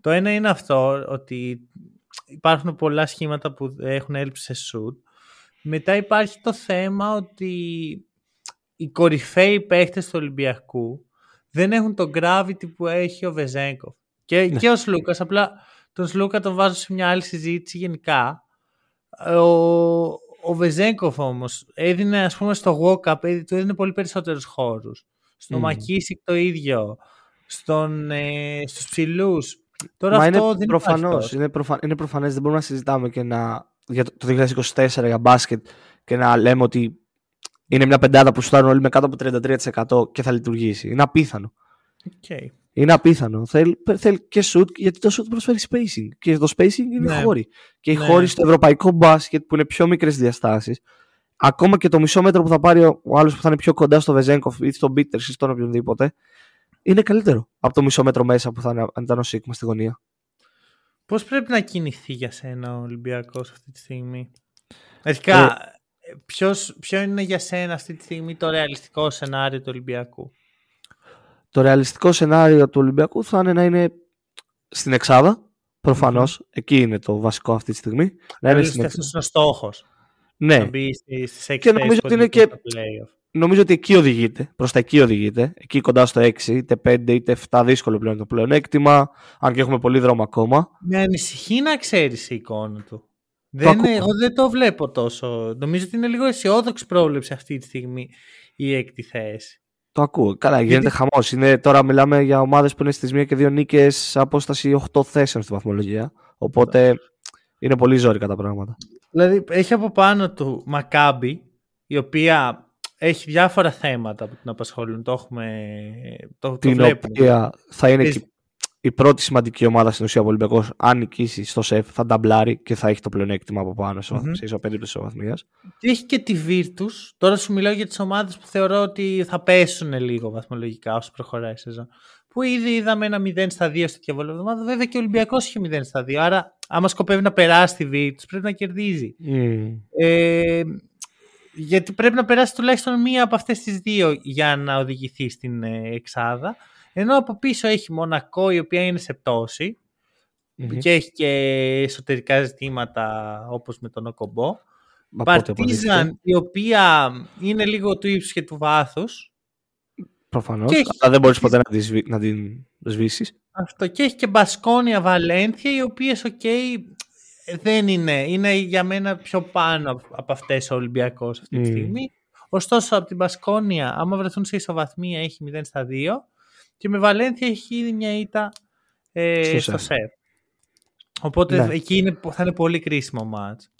[SPEAKER 1] το ένα είναι αυτό, ότι υπάρχουν πολλά σχήματα που έχουν έλλειψη σε shoot. Μετά υπάρχει το θέμα ότι οι κορυφαίοι παίχτες του Ολυμπιακού δεν έχουν το gravity που έχει ο Βεζέγκοφ. Και, ναι. και ο Σλούκας. Απλά τον Σλούκα τον βάζω σε μια άλλη συζήτηση γενικά. Ο, ο Βεζέγκοφ όμως έδινε, ας πούμε, στο walk-up, του έδινε πολύ περισσότερους χώρους. Στο mm. Μακίσικ το ίδιο. Στον, ε, στους ψηλούς. Τώρα Μα αυτό είναι
[SPEAKER 2] προφανώς, είναι, προφα... είναι προφανές, δεν μπορούμε να συζητάμε και να, για το 2024 για μπάσκετ και να λέμε ότι είναι μια πεντάδα που σουτάρουν όλοι με κάτω από 33% και θα λειτουργήσει. Είναι απίθανο.
[SPEAKER 1] Okay.
[SPEAKER 2] Είναι απίθανο. Θέλει, θέλει και shoot γιατί το shoot προσφέρει spacing. Και το spacing είναι ναι. χώροι. Και οι ναι. χώροι στο ευρωπαϊκό μπάσκετ που είναι πιο μικρές διαστάσεις, ακόμα και το μισό μέτρο που θα πάρει ο άλλος που θα είναι πιο κοντά στο Βεζέγκοφ ή στον Πίτερ ή στον οποιονδήποτε, είναι καλύτερο από το μισό μέτρο μέσα που θα είναι, αν ήταν ο Σίγμα στη γωνία.
[SPEAKER 1] Πώς πρέπει να κινηθεί για σένα ο Ολυμπιακός αυτή τη στιγμή, Αρχικά, ε, ποιο είναι για σένα αυτή τη στιγμή το ρεαλιστικό σενάριο του Ολυμπιακού;
[SPEAKER 2] Το ρεαλιστικό σενάριο του Ολυμπιακού θα είναι να είναι στην Εξάδα. Προφανώς. Εκεί είναι το βασικό αυτή τη στιγμή.
[SPEAKER 1] Να είναι στην Αυτό είναι ο στόχος.
[SPEAKER 2] Ναι. Να μπει
[SPEAKER 1] στις και νομίζω ότι είναι
[SPEAKER 2] και. Νομίζω ότι εκεί οδηγείται. Προς τα εκεί οδηγείται. Εκεί κοντά στο 6, είτε 5 είτε 7. Δύσκολο πλέον το πλεονέκτημα. Αν και έχουμε πολύ δρόμο ακόμα.
[SPEAKER 1] Με ανησυχεί να ξέρεις η εικόνα του. Δεν, εγώ δεν το βλέπω τόσο. Νομίζω ότι είναι λίγο αισιόδοξη πρόβλεψη αυτή τη στιγμή η έκτη θέση.
[SPEAKER 2] Το ακούω. Καλά, γίνεται χαμός. Τώρα μιλάμε για ομάδες που είναι στις μία και δύο νίκες απόσταση 8 θέσεων στη βαθμολογία. Οπότε είναι πολύ ζώρικα τα πράγματα.
[SPEAKER 1] Δηλαδή έχει από πάνω του Μακάμπι, η οποία έχει διάφορα θέματα που την απασχολούν. Το έχουμε. Το, το
[SPEAKER 2] την οποία θα είναι και η πρώτη σημαντική ομάδα στην ουσία ο Ολυμπιακός, αν νικήσει στο σεφ, θα νταμπλάρει και θα έχει το πλεονέκτημα από πάνω σε mm-hmm. ισοπαίδιο ισοβαθμία.
[SPEAKER 1] Και έχει και τη Virtus. Τώρα σου μιλάω για τις ομάδες που θεωρώ ότι θα πέσουν λίγο βαθμολογικά όσο προχωράει η σεζόν. Που ήδη είδαμε ένα 0 στα 2 στη διαβολή εβδομάδα. Βέβαια και ο Ολυμπιακός είχε 0 στα 2. Άρα, άμα σκοπεύει να περάσει τη Virtus, πρέπει να κερδίζει. Mm. Ε, γιατί πρέπει να περάσει τουλάχιστον μία από αυτές τις δύο για να οδηγηθεί στην ε, εξάδα. Ενώ από πίσω έχει Μονακό η οποία είναι σε πτώση και έχει και εσωτερικά ζητήματα όπως με τον Οκόμπο. Παρτίζαν η οποία είναι λίγο του ύψους και του βάθους.
[SPEAKER 2] Προφανώς, αλλά δεν μπορείς ποτέ να, να την σβήσεις.
[SPEAKER 1] Αυτό και έχει και Μπασκόνια Βαλένθια οι οποίες οκ δεν είναι. Είναι για μένα πιο πάνω από αυτές ο Ολυμπιακός αυτή τη στιγμή. Ωστόσο από την Μπασκόνια άμα βρεθούν σε ισοβαθμία έχει 0 στα 2 και με Βαλένθια έχει ήδη μια ήττα ε, στο, σεφ. Οπότε ναι. εκεί είναι, θα είναι πολύ κρίσιμο μάτς.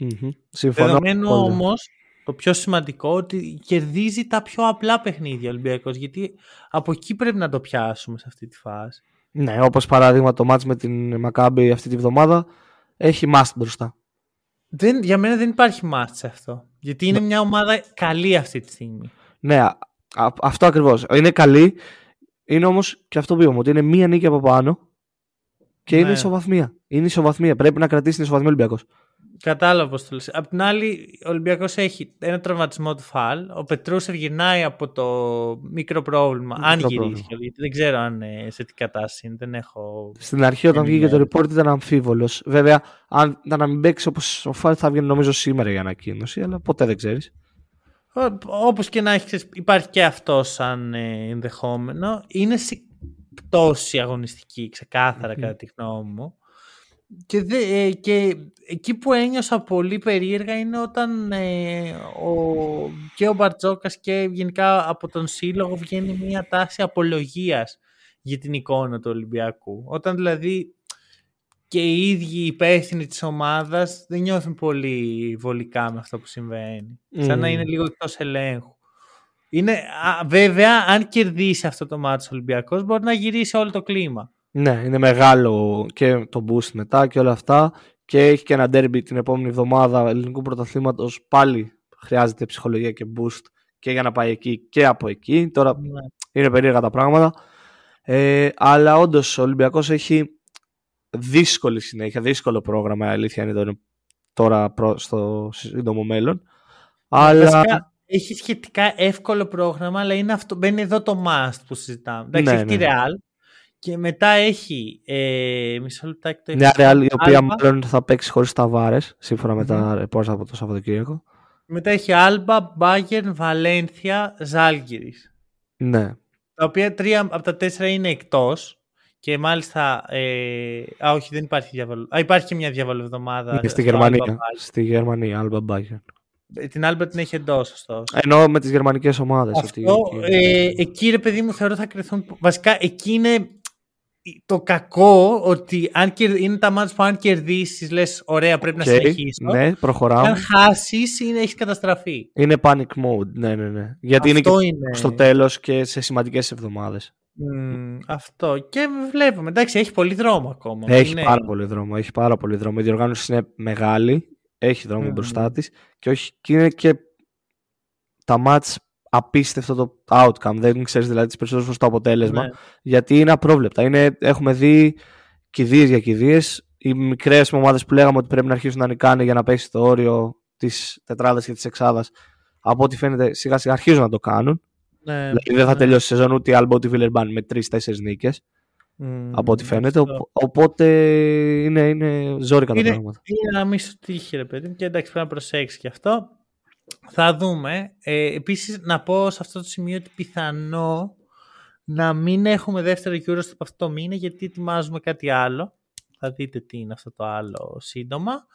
[SPEAKER 2] Mm-hmm.
[SPEAKER 1] Δεδομένου όμως το πιο σημαντικό ότι κερδίζει τα πιο απλά παιχνίδια ο Ολυμπιακός γιατί από εκεί πρέπει να το πιάσουμε σε αυτή τη φάση.
[SPEAKER 2] Ναι, όπως παράδειγμα το μάτς με την Μακάμπη αυτή τη βδομάδα έχει must μπροστά.
[SPEAKER 1] Δεν, για μένα δεν υπάρχει must σε αυτό. Γιατί είναι ναι. μια ομάδα καλή αυτή τη στιγμή.
[SPEAKER 2] Ναι, α, αυτό ακριβώς. Είναι καλή είναι όμως και αυτό που είπαμε, ότι είναι μία νίκη από πάνω και ναι. είναι ισοβαθμία. Είναι ισοβαθμία. Πρέπει να κρατήσει την ισοβαθμία Ολυμπιακός.
[SPEAKER 1] Κατάλαβα πώς το λες. Απ' την άλλη, ο Ολυμπιακός έχει ένα τραυματισμό του Φαλ. Ο Πετρούσεφ γυρνάει από το μικρό πρόβλημα. Μικρό αν γυρίσει, γιατί δεν ξέρω αν ε, σε τι κατάσταση είναι. Δεν έχω.
[SPEAKER 2] Στην αρχή, όταν βγήκε το report, ήταν αμφίβολος. Βέβαια, αν ήταν να μην παίξει όπως ο Φαλ, θα βγαίνει νομίζω σήμερα η ανακοίνωση, αλλά ποτέ δεν ξέρεις.
[SPEAKER 1] Όπως και να έχει, υπάρχει και αυτό σαν ε, ενδεχόμενο. Είναι σε πτώση αγωνιστική, ξεκάθαρα κατά τη γνώμη μου. Και, ε, και εκεί που ένιωσα πολύ περίεργα είναι όταν ε, ο, και ο Μπαρτζόκας και γενικά από τον Σύλλογο βγαίνει μια τάση απολογίας για την εικόνα του Ολυμπιακού. Όταν δηλαδή και οι ίδιοι οι υπεύθυνοι της ομάδας δεν νιώθουν πολύ βολικά με αυτό που συμβαίνει. Σαν να είναι λίγο εκτός ελέγχου. Είναι, βέβαια, αν κερδίσει αυτό το μάτι ο Ολυμπιακός, μπορεί να γυρίσει όλο το κλίμα.
[SPEAKER 2] Ναι, είναι μεγάλο και το boost μετά και όλα αυτά. Και έχει και ένα derby την επόμενη εβδομάδα ελληνικού πρωταθλήματος. Πάλι χρειάζεται ψυχολογία και boost και για να πάει εκεί και από εκεί. Τώρα ναι. είναι περίεργα τα πράγματα. Ε, αλλά όντως ο Ολυμπιακός έχει δύσκολη συνέχεια, δύσκολο πρόγραμμα. Η αλήθεια είναι τώρα στο σύντομο μέλλον. Αλλά...
[SPEAKER 1] Έχει σχετικά εύκολο πρόγραμμα, αλλά είναι αυτό, μπαίνει εδώ το must που συζητάμε. Εντάξει, ναι, έχει ναι. τη Real και μετά έχει. Ε, μισό λεπτάκι το
[SPEAKER 2] Μια Real η οποία μάλλον θα παίξει χωρίς τα σύμφωνα με τα ρεπόρτα από το Σαββατοκύριακο.
[SPEAKER 1] Μετά έχει Άλμπα, Μπάγκερν, Βαλένθια, Ζάλγκυρη.
[SPEAKER 2] Ναι.
[SPEAKER 1] Τα οποία τρία από τα τέσσερα είναι εκτός. Και μάλιστα. Ε, α, όχι, δεν υπάρχει διαβολο. Α, υπάρχει και μια διαβολοβδομάδα.
[SPEAKER 2] στη Γερμανία. Στη Γερμανία, Άλμπα Μπάγκερν.
[SPEAKER 1] Την Άλμπα την έχει εντός, ωστόσο.
[SPEAKER 2] Ενώ με τις γερμανικές ομάδες.
[SPEAKER 1] Αυτό, ε, εκεί ρε παιδί μου θεωρώ θα κρυθούν. Βασικά εκεί είναι το κακό ότι αν είναι τα μάτια που αν κερδίσεις, λες: Ωραία, πρέπει να συνεχίσω.
[SPEAKER 2] Ναι, προχωράω.
[SPEAKER 1] Αν χάσεις, έχεις καταστραφεί.
[SPEAKER 2] Είναι panic mode. Ναι, ναι, ναι. Γιατί αυτό είναι, είναι στο τέλος και σε σημαντικές εβδομάδες.
[SPEAKER 1] Mm, αυτό. Και βλέπουμε. Εντάξει, έχει πολύ δρόμο ακόμα.
[SPEAKER 2] Έχει πάρα πολύ δρόμο. Έχει πάρα πολύ δρόμο. Η διοργάνωση είναι μεγάλη. Έχει δρόμο mm. μπροστά της. Και, όχι, και είναι και τα μάτς απίστευτο το outcome. Δεν ξέρεις δηλαδή τις περισσότερες φορές το αποτέλεσμα. Ναι. Γιατί είναι απρόβλεπτα. Είναι, έχουμε δει κηδείες για κηδείες. Οι μικρές ομάδες που λέγαμε ότι πρέπει να αρχίσουν να νικάνε για να πέσει το όριο της τετράδας και της εξάδας. Από ό,τι φαίνεται σιγά σιγά αρχίζουν να το κάνουν. Ναι, δηλαδή δεν θα ναι. τελειώσει η σεζόν ούτε η Alba ούτε η Βιλερμπάν με τρει-τέσσερι νίκες. Mm, από ό,τι φαίνεται. οπότε είναι, είναι ζόρικα τα πράγματα.
[SPEAKER 1] Είναι ένα μισό τύχη, ρε παιδί Και εντάξει, πρέπει να προσέξεις και αυτό. Θα δούμε. Ε, επίσης να πω σε αυτό το σημείο ότι πιθανό να μην έχουμε δεύτερο Euro από αυτό το μήνα γιατί ετοιμάζουμε κάτι άλλο. Θα δείτε τι είναι αυτό το άλλο σύντομα.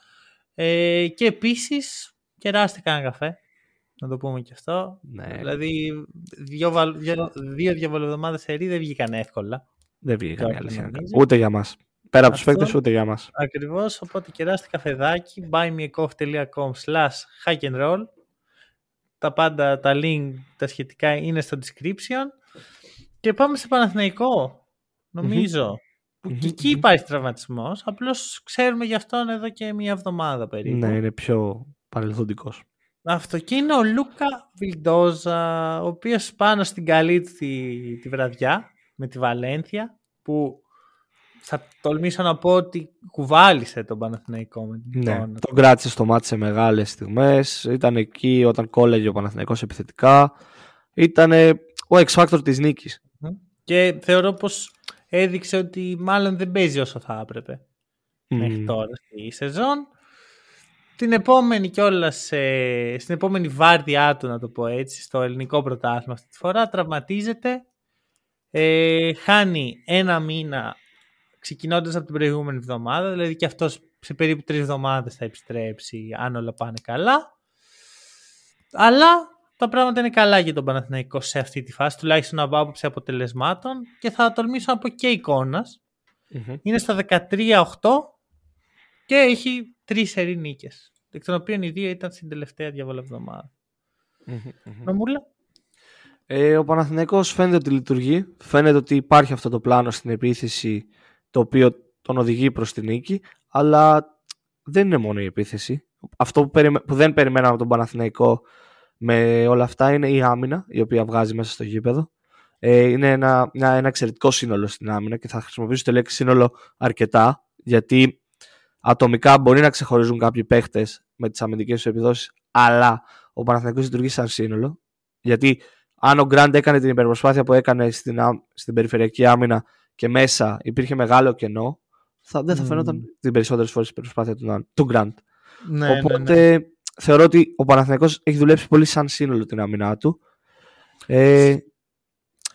[SPEAKER 1] Ε, και επίσης κεράστε κανένα καφέ. Να το πούμε και αυτό.
[SPEAKER 2] Ναι.
[SPEAKER 1] Δηλαδή δύο, δύο, δύο διαβολοβδομάδες σερή δεν βγήκαν εύκολα.
[SPEAKER 2] Δεν βγήκαν αλήθεια. Ούτε για μας. Πέρα από τους παίκτες, ούτε για μας.
[SPEAKER 1] Ακριβώς. Οπότε κεράστε καφεδάκι. buymeacoffee.com slash hack and roll τα πάντα, τα link, τα σχετικά είναι στο description. Και πάμε σε Παναθηναϊκό, Που και εκεί υπάρχει τραυματισμός. Απλώς ξέρουμε γι' αυτόν εδώ και μία εβδομάδα περίπου.
[SPEAKER 2] Ναι, είναι πιο παρελθοντικός.
[SPEAKER 1] Αυτό και είναι ο Λούκα Βιλντόζα, ο οποίος πάνω στην καλή του τη, τη βραδιά με τη Βαλένθια, που θα τολμήσω να πω ότι κουβάλισε τον Παναθηναϊκό με την
[SPEAKER 2] ναι, Τον κράτησε στο μάτι σε μεγάλες στιγμές. Ήταν εκεί όταν κόλλαγε ο Παναθηναϊκός επιθετικά. Ήταν ο X Factor της νίκης.
[SPEAKER 1] Και θεωρώ πως έδειξε ότι μάλλον δεν παίζει όσο θα έπρεπε mm. μέχρι τώρα στη σεζόν. Την επόμενη κιόλας, στην επόμενη βάρδιά του, να το πω έτσι, στο ελληνικό πρωτάθλημα αυτή τη φορά, τραυματίζεται. Ε, χάνει ένα μήνα ξεκινώντας από την προηγούμενη εβδομάδα, δηλαδή και αυτός σε περίπου τρεις εβδομάδες θα επιστρέψει αν όλα πάνε καλά. Αλλά τα πράγματα είναι καλά για τον Παναθηναϊκό σε αυτή τη φάση, τουλάχιστον από άποψη αποτελεσμάτων και θα τολμήσω από και εικόνας. Είναι στα 13-8 και έχει τρεις σερή νίκες, εκ των οποίων οι δύο ήταν στην τελευταία διαβολή εβδομάδα. Νομούλα;
[SPEAKER 2] Ε, ο Παναθηναϊκός φαίνεται ότι λειτουργεί, φαίνεται ότι υπάρχει αυτό το πλάνο στην επίθεση το οποίο τον οδηγεί προς την νίκη, αλλά δεν είναι μόνο η επίθεση. Αυτό που, που δεν περιμέναμε από τον Παναθηναϊκό με όλα αυτά είναι η άμυνα, η οποία βγάζει μέσα στο γήπεδο. Ε, είναι ένα, ένα, ένα εξαιρετικό σύνολο στην άμυνα και θα χρησιμοποιήσω τη λέξη σύνολο αρκετά, γιατί ατομικά μπορεί να ξεχωρίζουν κάποιοι παίχτε με τις αμυντικές τους επιδόσεις, αλλά ο Παναθηναϊκός λειτουργεί σαν σύνολο. Γιατί αν ο Γκραντ έκανε την υπερπροσπάθεια που έκανε στην, στην περιφερειακή άμυνα και μέσα υπήρχε μεγάλο κενό, θα, δεν θα φαινόταν mm. την περισσότερες φορές η προσπάθεια του, του Grant. Ναι, ναι Οπότε ναι, ναι. θεωρώ ότι ο Παναθηναϊκός έχει δουλέψει πολύ σαν σύνολο την άμυνά του. Ε,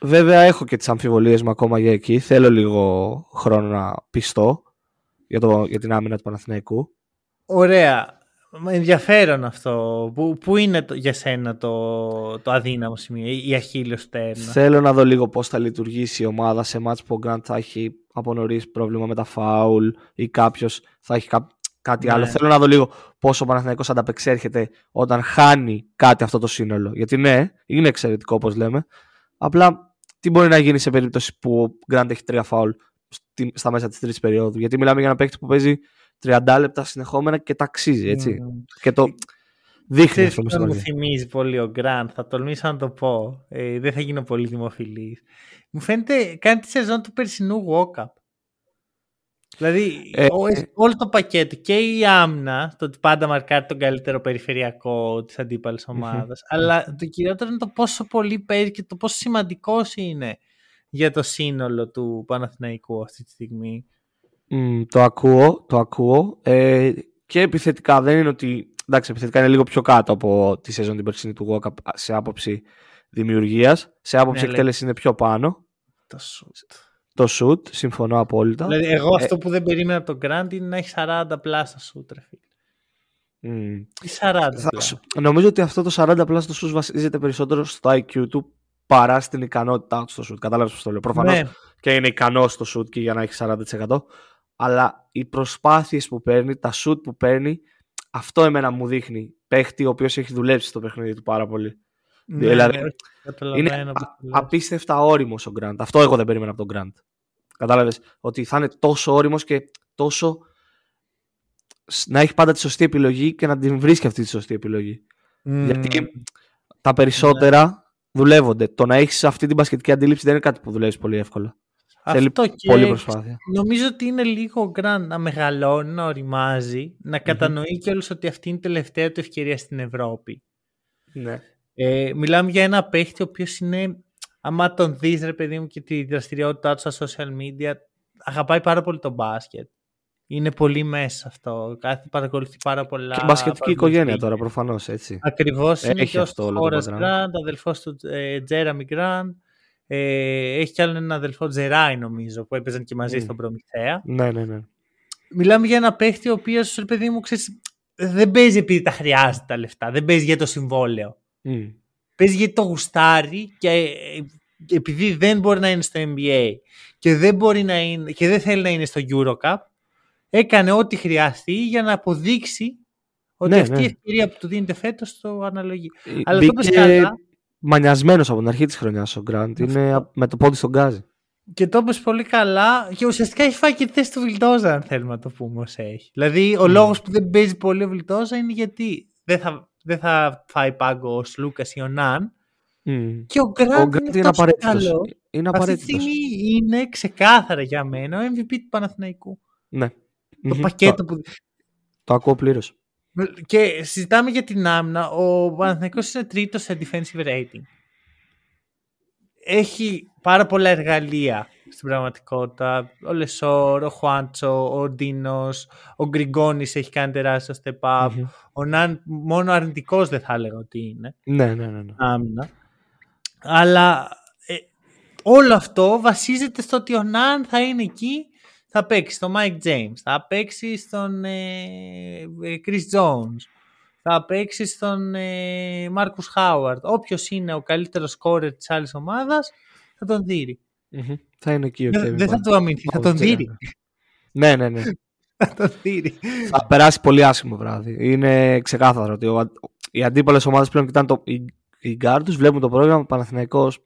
[SPEAKER 2] βέβαια έχω και τις αμφιβολίες μου ακόμα για εκεί. Θέλω λίγο χρόνο να πιστώ για, το, για την άμυνα του Παναθηναϊκού.
[SPEAKER 1] Ωραία. ενδιαφέρον αυτό. Πού, πού είναι το, για σένα το, το αδύναμο σημείο, η αχίλιος στέρνα;
[SPEAKER 2] Θέλω να δω λίγο πώς θα λειτουργήσει η ομάδα σε μάτς που ο Γκραντ θα έχει από νωρίς πρόβλημα με τα φάουλ ή κάποιος θα έχει κά, κάτι ναι. άλλο. Θέλω να δω λίγο πόσο ο Παναθηναϊκός ανταπεξέρχεται όταν χάνει κάτι αυτό το σύνολο. Γιατί ναι, είναι εξαιρετικό όπως λέμε. Απλά τι μπορεί να γίνει σε περίπτωση που ο Γκραντ έχει τρία φάουλ; Στα μέσα της τρίτης περίοδου. Γιατί μιλάμε για ένα παίκτη που παίζει 30 λεπτά συνεχόμενα και ταξίζει, έτσι. Mm. Και το δείχνει αυτό
[SPEAKER 1] που μου θυμίζει πολύ ο Γκραντ, θα τολμήσω να το πω. Ε, δεν θα γίνω πολύ δημοφιλής. Μου φαίνεται κάνει τη σεζόν του περσινού walk-up. Δηλαδή, ε, όλο το πακέτο και η άμυνα, το ότι πάντα μαρκάρει τον καλύτερο περιφερειακό της αντίπαλης ομάδας, αλλά το κυριότερο είναι το πόσο πολύ παίζει και το πόσο σημαντικός είναι για το σύνολο του Παναθηναϊκού αυτή τη στιγμή.
[SPEAKER 2] Mm, το ακούω, το ακούω. Ε, και επιθετικά δεν είναι ότι. Εντάξει, επιθετικά είναι λίγο πιο κάτω από τη σεζόν την περσινή του Walkup σε άποψη δημιουργίας. Σε άποψη ναι, εκτέλεση είναι πιο πάνω.
[SPEAKER 1] Το shoot.
[SPEAKER 2] Το shoot, συμφωνώ απόλυτα.
[SPEAKER 1] Δηλαδή, εγώ ε, αυτό που δεν περίμενα από τον Grant είναι να έχει 40 πλάστα shoot, ρε φίλε. Mm. Ή 40 θα,
[SPEAKER 2] Νομίζω ότι αυτό το 40 πλάστα shoot βασίζεται περισσότερο στο IQ του παρά στην ικανότητά του στο shoot. Κατάλαβες πώς το λέω. Προφανώς ναι. και είναι ικανός στο shoot και για να έχει 40%. Αλλά οι προσπάθειες που παίρνει, τα shoot που παίρνει, αυτό εμένα μου δείχνει παίχτη ο οποίος έχει δουλέψει στο παιχνίδι του πάρα πολύ. Ναι, δηλαδή, ναι, είναι απίστευτα όριμος ο Γκραντ. Αυτό εγώ δεν περίμενα από τον Γκραντ. Κατάλαβες; Ότι θα είναι τόσο όριμος και τόσο. να έχει πάντα τη σωστή επιλογή και να την βρίσκει αυτή τη σωστή επιλογή. Γιατί τα περισσότερα δουλεύονται. Το να έχεις αυτή την πασχετική αντίληψη δεν είναι κάτι που δουλεύεις πολύ εύκολα. Αυτό Θέλει και πολύ προσπάθεια.
[SPEAKER 1] Νομίζω ότι είναι λίγο γκραν να μεγαλώνει, να οριμάζει, να κατανοεί mm-hmm. κιόλας ότι αυτή είναι η τελευταία του ευκαιρία στην Ευρώπη.
[SPEAKER 2] Ναι.
[SPEAKER 1] Ε, μιλάμε για ένα παίχτη ο οποίος είναι, άμα τον δεις, ρε παιδί μου, και τη δραστηριότητά του στα social media, αγαπάει πάρα πολύ τον μπάσκετ. Είναι πολύ μέσα αυτό. Κάθε παρακολουθεί πάρα πολλά.
[SPEAKER 2] Και μπασκετική οικογένεια τώρα, προφανώς έτσι.
[SPEAKER 1] Ακριβώς. Είναι και ο Χώρα Γκραντ, αδελφός του Τζέραμι Γκραντ. Ε, έχει κι άλλο ένα αδελφό Τζεράι, νομίζω, που έπαιζαν και μαζί mm. στον Προμηθέα.
[SPEAKER 2] Ναι, ναι, ναι.
[SPEAKER 1] Μιλάμε για ένα παίχτη ο οποίος, ρε παιδί μου, ξέρεις, δεν παίζει επειδή τα χρειάζεται τα λεφτά. Δεν παίζει για το συμβόλαιο. Mm. Παίζει γιατί το γουστάρει και ε, επειδή δεν μπορεί να είναι στο NBA και δεν, μπορεί να είναι, και δεν θέλει να είναι στο Eurocup, έκανε ό,τι χρειαστεί για να αποδείξει ότι ναι, αυτή ναι. η ευκαιρία που του δίνεται φέτος το αναλογεί.
[SPEAKER 2] Ε, Αλλά το πες καλά. Μανιασμένος από την αρχή της χρονιάς ο Γκραντ. Είναι με το πόδι στον γκάζι.
[SPEAKER 1] Και το είπε πολύ καλά. Και ουσιαστικά έχει φάει και τη θέση του Βιλτόζα, αν θέλουμε να το πούμε ως έχει. Δηλαδή, ο mm. λόγος που δεν παίζει πολύ ο Βιλτόζα είναι γιατί δεν θα, δεν θα φάει πάγκο ο Λούκα ή ο Ναν. Mm. Και ο Γκραντ είναι, είναι απαραίτητος. Είναι Αυτή τη στιγμή είναι ξεκάθαρα για μένα ο MVP του Παναθηναϊκού.
[SPEAKER 2] Ναι.
[SPEAKER 1] Το πακέτο που.
[SPEAKER 2] Το ακούω πλήρως.
[SPEAKER 1] Και συζητάμε για την άμυνα. Ο Παναθηναϊκός είναι τρίτος σε defensive rating. Έχει πάρα πολλά εργαλεία στην πραγματικότητα. Ο Λεσόρ, ο Χουάντσο, ο Ντίνος, ο Γκριγκόνης έχει κάνει τεράστιο step up. Mm-hmm. Ο Ναν μόνο αρνητικός δεν θα έλεγα ότι είναι.
[SPEAKER 2] Ναι, ναι, ναι. ναι.
[SPEAKER 1] Άμυνα. Αλλά ε, όλο αυτό βασίζεται στο ότι ο Ναν θα είναι εκεί θα παίξει στον Mike James, θα παίξει στον ε, ε, Chris Jones, θα παίξει στον ε, Marcus Howard. Όποιος είναι ο καλύτερος σκόρερ της άλλης ομάδας θα τον δει.
[SPEAKER 2] Mm-hmm. Θα είναι εκεί ο
[SPEAKER 1] Δεν, δεν θα το αμυνθεί, θα τον δει.
[SPEAKER 2] ναι, ναι, ναι.
[SPEAKER 1] θα τον δει.
[SPEAKER 2] Θα περάσει πολύ άσχημο βράδυ. Είναι ξεκάθαρο ότι ο, οι αντίπαλες ομάδες πλέον κοιτάνε το, οι, οι βλέπουν το πρόγραμμα Παναθηναϊκός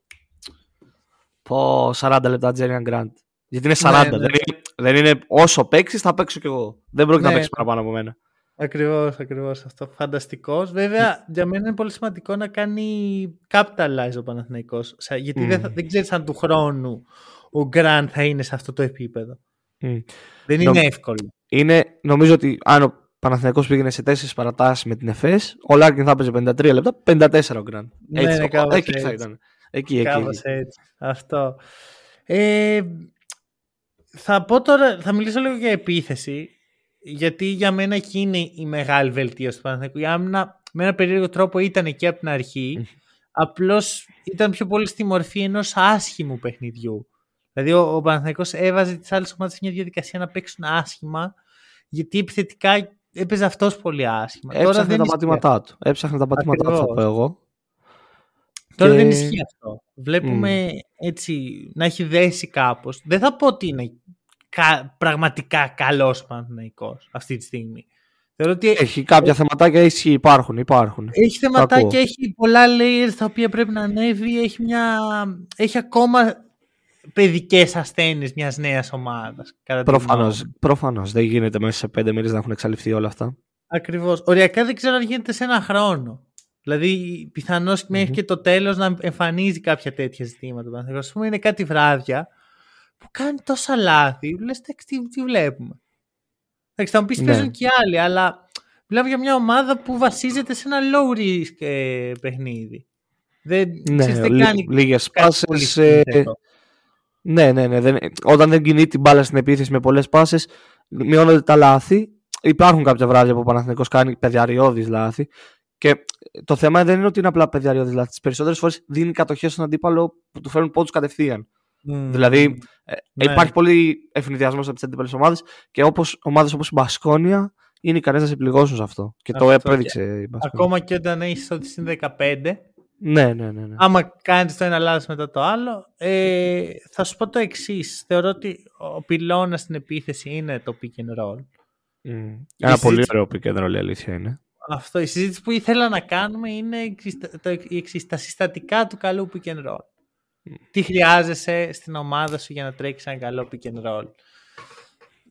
[SPEAKER 2] πω 40 λεπτά Τζέριαν Γκραντ. Γιατί είναι 40. Ναι, ναι. Δεν, είναι, δεν είναι όσο παίξεις, θα παίξω κι εγώ. Δεν πρόκειται ναι. να παίξεις παραπάνω από μένα.
[SPEAKER 1] Ακριβώς, ακριβώς αυτό. Φανταστικός. Βέβαια, για μένα είναι πολύ σημαντικό να κάνει capitalize ο Παναθηναϊκός. Γιατί mm. δεν, δεν ξέρεις αν του χρόνου ο Γκραντ θα είναι σε αυτό το επίπεδο. Mm. Δεν είναι Νο... εύκολο.
[SPEAKER 2] Είναι, νομίζω ότι αν ο Παναθηναϊκός πήγαινε σε τέσσερις παρατάσεις με την ΕΦΕΣ, ο Λάρκιν θα παίζει 53 λεπτά, 54 ο Γκραντ.
[SPEAKER 1] Ναι, έτσι, ναι,
[SPEAKER 2] εκεί έτσι. θα ήταν. Εκεί, εκεί.
[SPEAKER 1] έτσι. Αυτό. Ε, θα πω τώρα, θα μιλήσω λίγο για επίθεση, γιατί για μένα εκεί είναι η μεγάλη βελτίωση του Παναθηναϊκού. Η άμυνα με ένα περίεργο τρόπο ήταν εκεί από την αρχή, απλώς ήταν πιο πολύ στη μορφή ενός άσχημου παιχνιδιού. Δηλαδή ο, ο Παναθηναϊκός έβαζε τις άλλες ομάδες σε μια διαδικασία να παίξουν άσχημα, γιατί επιθετικά έπαιζε αυτός πολύ άσχημα.
[SPEAKER 2] Έψαχνε
[SPEAKER 1] Τώρα δεν
[SPEAKER 2] τα
[SPEAKER 1] ισχύει
[SPEAKER 2] πατήματά του. Έψαχνε τα πατήματά του, θα
[SPEAKER 1] Ακριβώς.
[SPEAKER 2] πω εγώ.
[SPEAKER 1] Τώρα
[SPEAKER 2] Και-
[SPEAKER 1] δεν ισχύει αυτό. Βλέπουμε έτσι να έχει δέσει κάπως. Δεν θα πω ότι είναι κα- πραγματικά καλός Παναθηναϊκός αυτή τη στιγμή. Θεωρώ ότι
[SPEAKER 2] Έχει κάποια θεματάκια, ισχύει, υπάρχουν, υπάρχουν.
[SPEAKER 1] έχει
[SPEAKER 2] ακούω.
[SPEAKER 1] θεματάκια, έχει πολλά layers τα οποία πρέπει να ανέβει, έχει, μια... έχει ακόμα παιδικές ασθένειες μιας νέας ομάδας. κατά τη γνώμη
[SPEAKER 2] Προφανώς,
[SPEAKER 1] μου.
[SPEAKER 2] προφανώς. Δεν γίνεται μέσα σε πέντε μήνες να έχουν εξαλειφθεί όλα αυτά.
[SPEAKER 1] Ακριβώς. Οριακά δεν ξέρω αν γίνεται σε ένα χρόνο. Δηλαδή, πιθανώς μέχρι
[SPEAKER 2] Μμμ.
[SPEAKER 1] και το τέλος να εμφανίζει κάποια τέτοια ζητήματα. Παναθηναϊκός. Ας πούμε, είναι κάτι βράδια που κάνει τόσα λάθη. Λες, «Εντάξει, τι, τι βλέπουμε. Εντάξει, θα μου πεις
[SPEAKER 2] Ναι.
[SPEAKER 1] παίζουν και οι άλλοι, αλλά μιλάμε για μια ομάδα που βασίζεται σε ένα low risk ε, παιχνίδι. Δεν,
[SPEAKER 2] Ναι,
[SPEAKER 1] ξέρεις, δεν
[SPEAKER 2] λί-
[SPEAKER 1] κάνει
[SPEAKER 2] λίγες
[SPEAKER 1] κάτι πολύ
[SPEAKER 2] πάσες. ε,
[SPEAKER 1] σύνθετο.
[SPEAKER 2] ναι, ναι, ναι. Δεν, όταν δεν κινεί την μπάλα στην επίθεση με πολλές πάσες, μειώνονται τα λάθη. Υπάρχουν κάποια βράδια που ο Παναθηναϊκός κάνει παιδιαριώδεις λάθη. Και το θέμα δεν είναι ότι είναι απλά παιδιαριώδεις λάθη. Τις περισσότερες φορές δίνει κατοχές στον αντίπαλο που του φέρνουν πόντους κατευθείαν.
[SPEAKER 1] Μμμ.
[SPEAKER 2] Δηλαδή, Ε,
[SPEAKER 1] Ναι.
[SPEAKER 2] Υπάρχει πολύ ευνηδιασμός από τις αντίπαλε ομάδες και όπως, ομάδες όπως η Μπασκόνια είναι ικανές να σε πληγώσουν σε αυτό. Και το
[SPEAKER 1] Αυτό
[SPEAKER 2] έπρεξε η Μπασκόνια.
[SPEAKER 1] Ακόμα και όταν έχεις ότι είναι 15,
[SPEAKER 2] Ναι, ναι, ναι. ναι.
[SPEAKER 1] άμα κάνεις το ένα λάθος μετά το άλλο, ε, θα σου πω το εξής. Θεωρώ ότι ο πυλώνας στην επίθεση είναι το pick and roll.
[SPEAKER 2] Μμ. Ένα
[SPEAKER 1] συζήτηση-
[SPEAKER 2] πολύ ωραίο pick and roll, η αλήθεια είναι.
[SPEAKER 1] Αυτό, η συζήτηση που ήθελα να κάνουμε είναι εξής- το, η εξής, τα συστατικά του καλού pick and roll. Τι χρειάζεσαι στην ομάδα σου για να τρέξεις ένα καλό pick and roll;